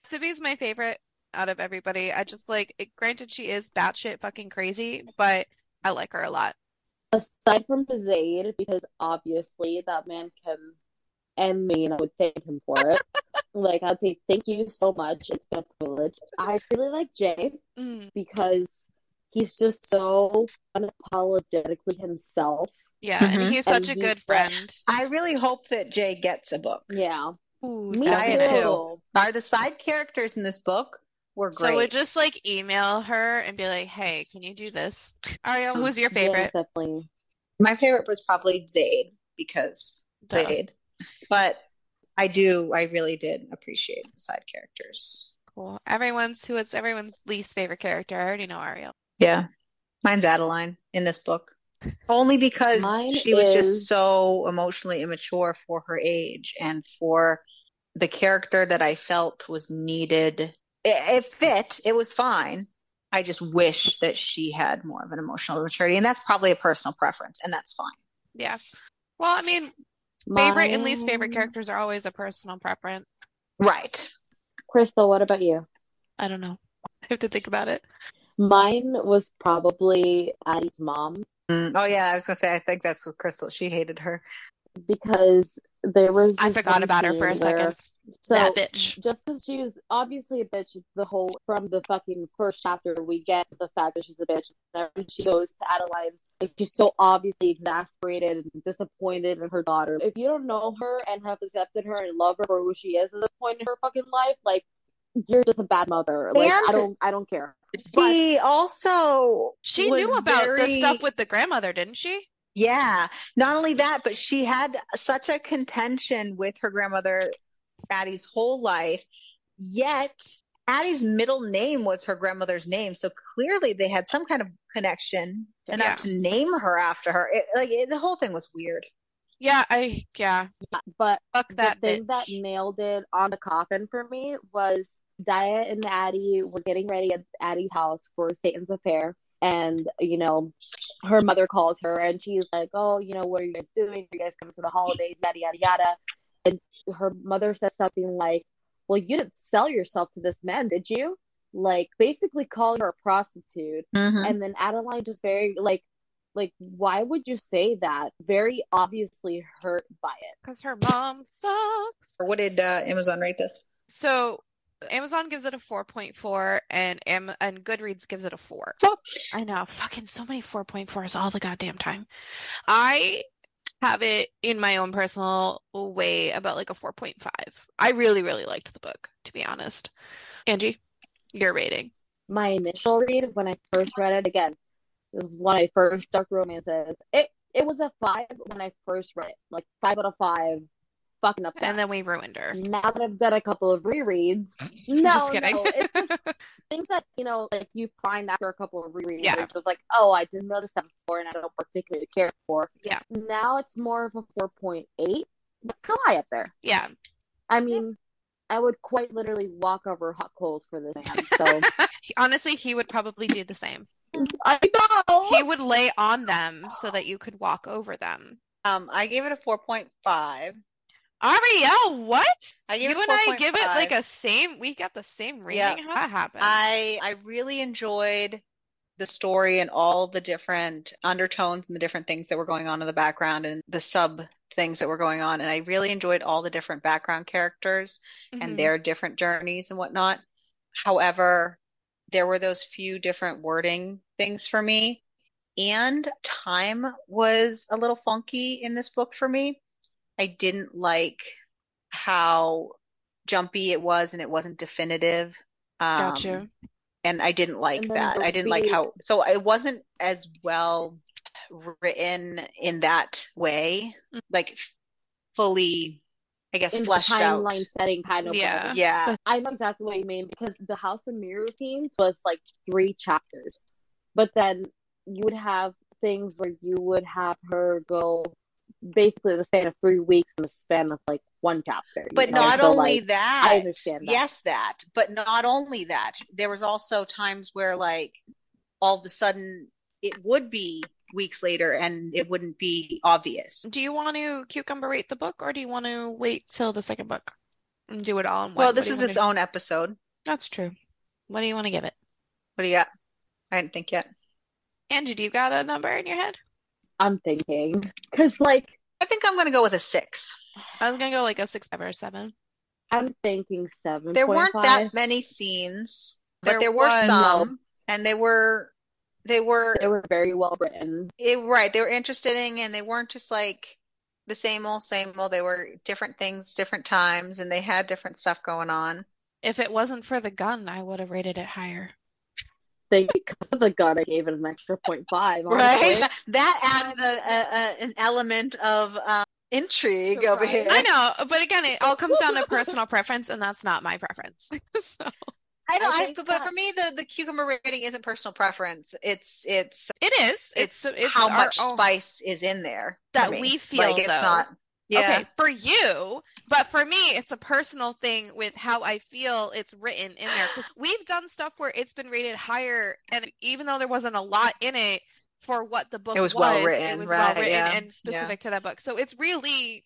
Sibby's my favorite out of everybody. I just like it, granted she is batshit fucking crazy, but I like her a lot. Aside from Zade, because obviously that man can end me and I would thank him for it. [laughs] like I'd say thank you so much. It's been a privilege. I really like Jay Mm, because he's just so unapologetically himself. Yeah, and Mhm. he's such a good friend. I really hope that Jay gets a book. Yeah. Ooh, Me that'd be I nice. too. Are the side characters in this book were So great. we just like email her and be like, "Hey, can you do this?" Ariel, who's your favorite? Yes, definitely. My favorite was probably Zade because Duh. Zade. But I do, I really did appreciate the side characters. Cool. Everyone's who it's everyone's least favorite character. I already know Ariel. Yeah. Mine's Adeline in this book. Only because Mine she was just so emotionally immature for her age and for the character that I felt was needed. It, it fit, it was fine. I just wish that she had more of an emotional maturity. And that's probably a personal preference, and that's fine. Yeah. Well, I mean, favorite and least favorite characters are always a personal preference. Right. Crystal, what about you? I don't know. [laughs] I have to think about it. Mine was probably Addie's mom Mm, Oh, yeah, I was going to say, I think that's what Crystal, she hated her. because there was I forgot about her for a scene where- second. So That bitch. just as she was obviously a bitch, the whole from the fucking first chapter, we get the fact that she's a bitch. And she goes to Adeline, like she's so obviously exasperated and disappointed in her daughter. If you don't know her and have accepted her and love her for who she is at this point in her fucking life, like you're just a bad mother. Like I don't I don't care. But She also She knew about the stuff with the grandmother, didn't she? Yeah, not only that, but she had such a contention with her grandmother Addie's whole life. Yet Addie's middle name was her grandmother's name, so clearly they had some kind of connection enough Yeah. to name her after her. It, like it, the whole thing was weird. Yeah, I yeah. but Fuck that the thing bitch. that nailed it on the coffin for me was Daya and Addie were getting ready at Addie's house for Satan's affair. And, you know, her mother calls her and she's like, Oh, you know, what are you guys doing? Are you guys coming for the holidays? Yada, yada, yada. And her mother says something like, Well, you didn't sell yourself to this man, did you? Like, basically calling her a prostitute. And then Adeline just very, like, like, why would you say that? Very obviously hurt by it. Because her mom sucks. What did uh, Amazon rate this? So Amazon gives it a 4.4 and Am and Goodreads gives it a 4. Oh. I know, fucking so many 4.4s all the goddamn time. I have it in my own personal way about like a 4.5. I really, really liked the book, to be honest. Angie, your rating. my initial read when I first read it again. This is one of my first dark romances. It it was a five when I first read it, like five out of five. Fucking upset. And then we ruined her. now that I've done a couple of rereads, [laughs] no, Just kidding. no, it's just [laughs] things that you know, like you find after a couple of rereads. Yeah. It's just like, oh, I didn't notice that before, and I don't particularly care for. Yeah. Now it's more of a four point eight. That's kind of high up there. Yeah. I mean, I would quite literally walk over hot coals for this man. So [laughs] Honestly, he would probably do the same. I know. He would lay on them so that you could walk over them. Um, I gave it a 4.5. Ariel, what? I You and I give it like a same, we got the same rating. Yeah. How that happened? I I really enjoyed the story and all the different undertones and the different things that were going on in the background and the sub things that were going on. And I really enjoyed all the different background characters Mhm. and their different journeys and whatnot. However, there were those few different wording things for me. And time was a little funky in this book for me. I didn't like how jumpy it was and it wasn't definitive. Got you. Um, and I didn't like that. I didn't like how, so it wasn't as well written in that way, Mm. like fully, I guess, in the fleshed out. timeline setting kind of Yeah. way. Yeah. I know exactly what you mean because the House of Mirrors scenes was like three chapters, but then you would have things where you would have her go basically the span of three weeks in the span of like one chapter. But know? not So, only like, that, I understand that. yes, that, but not only that, there was also times where like all of a sudden it would be weeks later and it wouldn't be obvious. Do you want to cucumber rate the book or do you want to wait till the second book and do it all in one? Well, this is wanna its do? own episode. That's true. What do you want to give it? What do you got? I didn't think yet. Angie, do you got a number in your head? I'm thinking because like I think I'm going to go with a six. I was gonna go like a six, five, or a seven. I'm thinking seven. There weren't that many scenes, but There there were was. some, and they were they were They were very well written. it, right. They were interesting, and they weren't just like the same old, same old. They were different things, different times, and they had different stuff going on. If it wasn't for the gun, I would have rated it higher. They because of the gun, I gave it an extra point five. Right. honestly. That added a, a, a an element of um, intrigue over here. I know, but again, it all comes down to personal preference, and that's not my preference. [laughs] So I know, I I, but, that- for me, the, the cucumber rating isn't personal preference. It's it's it is. it's, It's it's how much own- spice is in there that we feel, like it's not. Yeah. Okay, for you, but for me, it's a personal thing with how I feel it's written in there. Because we've done stuff where it's been rated higher, and even though there wasn't a lot in it for what the book It was well written, it was right, well written yeah, and specific to that book. So it's really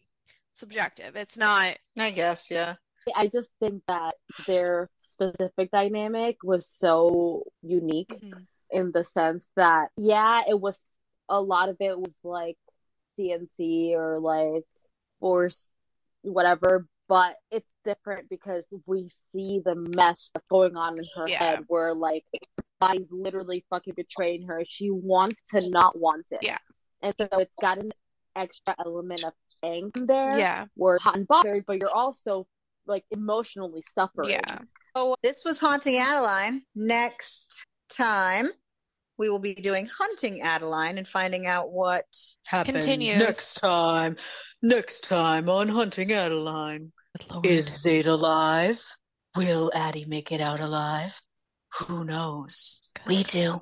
subjective. It's not. I guess, yeah. I just think that their specific dynamic was so unique Mhm. in the sense that, yeah, it was a lot of it was like CNC or like force, whatever, but it's different because we see the mess that's going on in her Yeah. head where like body's literally fucking betraying her. She wants to not want it. Yeah. And so it's got an extra element of angst there Yeah. were hot and bothered, but you're also like emotionally suffering. Yeah. So this was Haunting Adeline. Next time, we will be doing Hunting Adeline and finding out what happens Continues. next time. Next time on Hunting Adeline. Is Zade alive? Will Addie make it out alive? Who knows? We do.